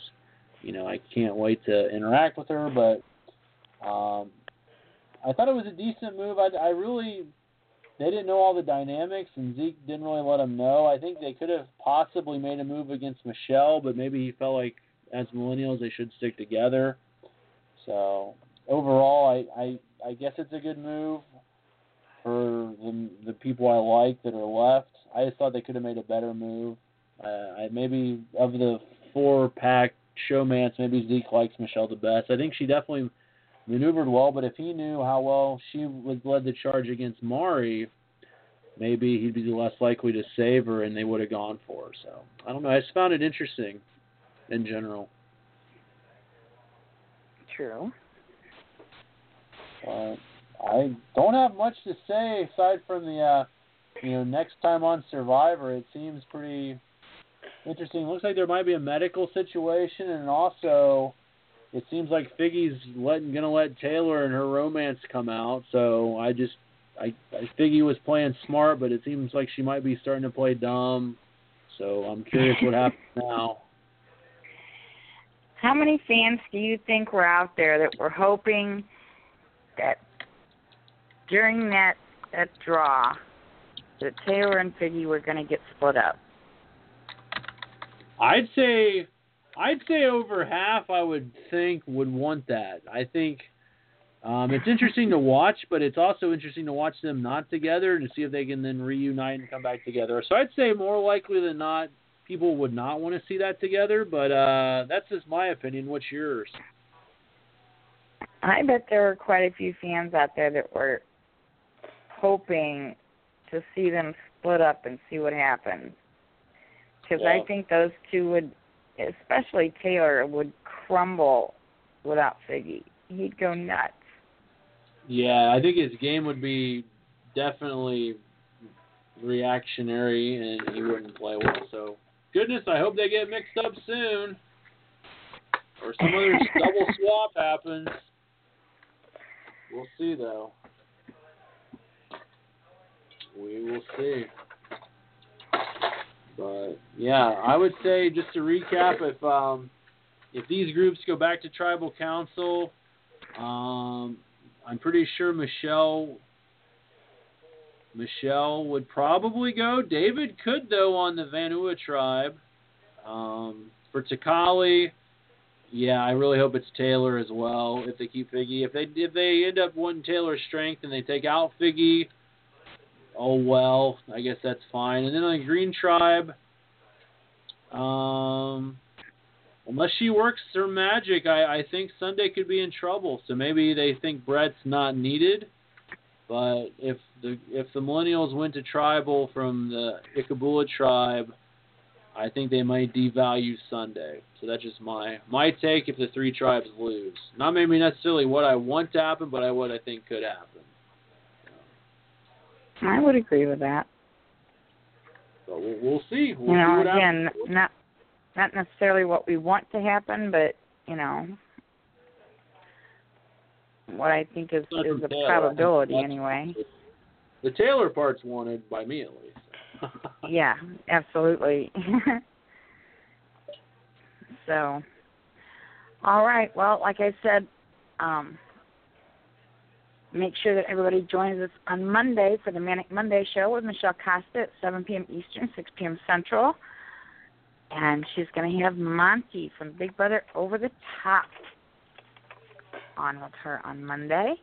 Speaker 5: you know, I can't wait to interact with her. But um, I thought it was a decent move. I, I really, they didn't know all the dynamics, and Zeke didn't really let them know. I think they could have possibly made a move against Michelle, but maybe he felt like as millennials they should stick together. So overall, I I, I guess it's a good move for the the people I like that are left. I just thought they could have made a better move. Uh, I, maybe of the four pack showmance, maybe Zeke likes Michelle the best. I think she definitely maneuvered well, but if he knew how well she was led the charge against Mari, maybe he'd be less likely to save her, and they would have gone for her. So I don't know. I just found it interesting in general.
Speaker 4: true.
Speaker 5: Uh, I don't have much to say aside from the, uh, you know, next time on Survivor, it seems pretty interesting. Looks like there might be a medical situation, and also it seems like Figgy's letting gonna let Taylor and her romance come out. So I just, I, I Figgy was playing smart, but it seems like she might be starting to play dumb. So I'm curious what happens *laughs* now.
Speaker 4: How many fans do you think were out there that were hoping that during that that draw that Taylor and Figgy were going to get split up?
Speaker 5: I'd say I'd say over half I would think would want that. I think um, it's interesting to watch, but it's also interesting to watch them not together and to see if they can then reunite and come back together. So I'd say more likely than not, people would not want to see that together. But uh, that's just my opinion. What's yours?
Speaker 4: I bet there were quite a few fans out there that were hoping to see them split up and see what happens. Because. I think those two would, especially Taylor, would crumble without Figgy. He'd go nuts.
Speaker 5: Yeah, I think his game would be definitely reactionary, and he wouldn't play well. So, goodness, I hope they get mixed up soon, or some other *laughs* double swap happens. We'll see, though. We will see. But yeah, I would say just to recap, if um, if these groups go back to tribal council, um, I'm pretty sure Michelle Michelle would probably go. David could though on the Vanua tribe. Um, for Takali, yeah, I really hope it's Taylor as well. If they keep Figgy, if they if they end up wanting Taylor's strength and they take out Figgy, oh well, I guess that's fine. And then on the Green tribe, um, unless she works her magic, I, I think Sunday could be in trouble. So maybe they think Bret's not needed. But if the if the millennials went to tribal from the Ikabula tribe, I think they might devalue Sunday. So that's just my my take if the three tribes lose. Not maybe necessarily what I want to happen, but I, what I think could happen.
Speaker 4: I would agree with that.
Speaker 5: So we'll, we'll see. We'll
Speaker 4: you know,
Speaker 5: what
Speaker 4: again,
Speaker 5: happens.
Speaker 4: not not necessarily what we want to happen, but you know, what I think is is a probability anyway.
Speaker 5: The Taylor part's wanted by me at least. *laughs*
Speaker 4: Yeah, absolutely. *laughs* so, all right. Well, like I said, um, make sure that everybody joins us on Monday for the Manic Monday show with Michelle Costa at 7 p.m. Eastern, 6 p.m. Central. And she's going to have Monty from Big Brother Over the Top on with her on Monday.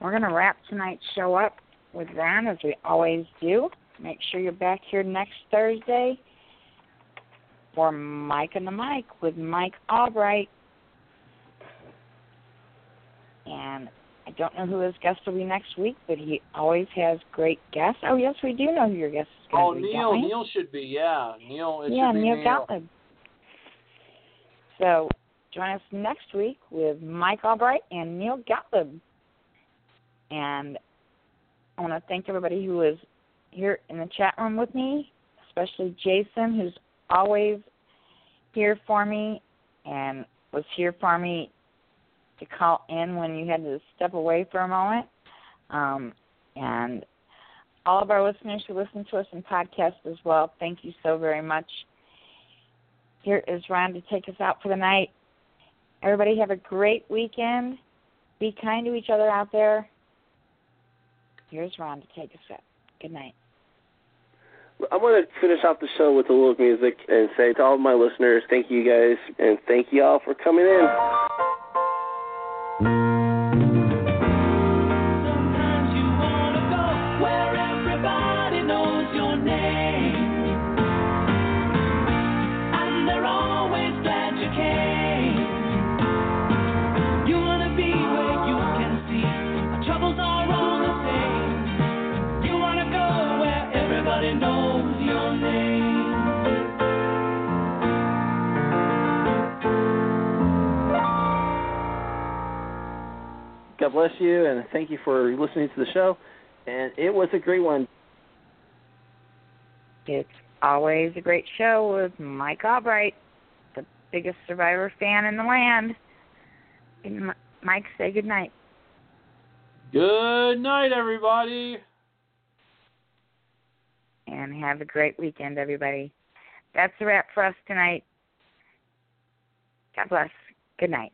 Speaker 4: We're going to wrap tonight's show up with Ron, as we always do. Make sure you're back here next Thursday for Mike and the Mike with Mike Allbright. And don't know who his guest will be next week, but he always has great guests. Oh, yes, we do know who your guest is
Speaker 5: oh,
Speaker 4: going to be. Oh, Neal.
Speaker 5: Neal should be. Yeah, Neal.
Speaker 4: Yeah, Neal
Speaker 5: Neal.
Speaker 4: Gottlieb. So join us next week with Mike Allbright and Neal Gottlieb. And I want to thank everybody who is here in the chat room with me, especially Jason, who's always here for me and was here for me to call in when you had to step away for a moment. Um, and all of our listeners who listen to us in podcast as well, thank you so very much. Here is Ron to take us out for the night. Everybody have a great weekend. Be kind to each other out there. Here's Ron to take us out. Good night.
Speaker 3: I want to finish off the show with a little music and say to all of my listeners, thank you guys, and thank you all for coming in. God bless you, and thank you for listening to the show. And it was a great one.
Speaker 4: It's always a great show with Mike Allbright, the biggest Survivor fan in the land. And Mike, say good night.
Speaker 5: Good night, everybody.
Speaker 4: and have a great weekend, everybody. That's a wrap for us tonight. God bless. Good night.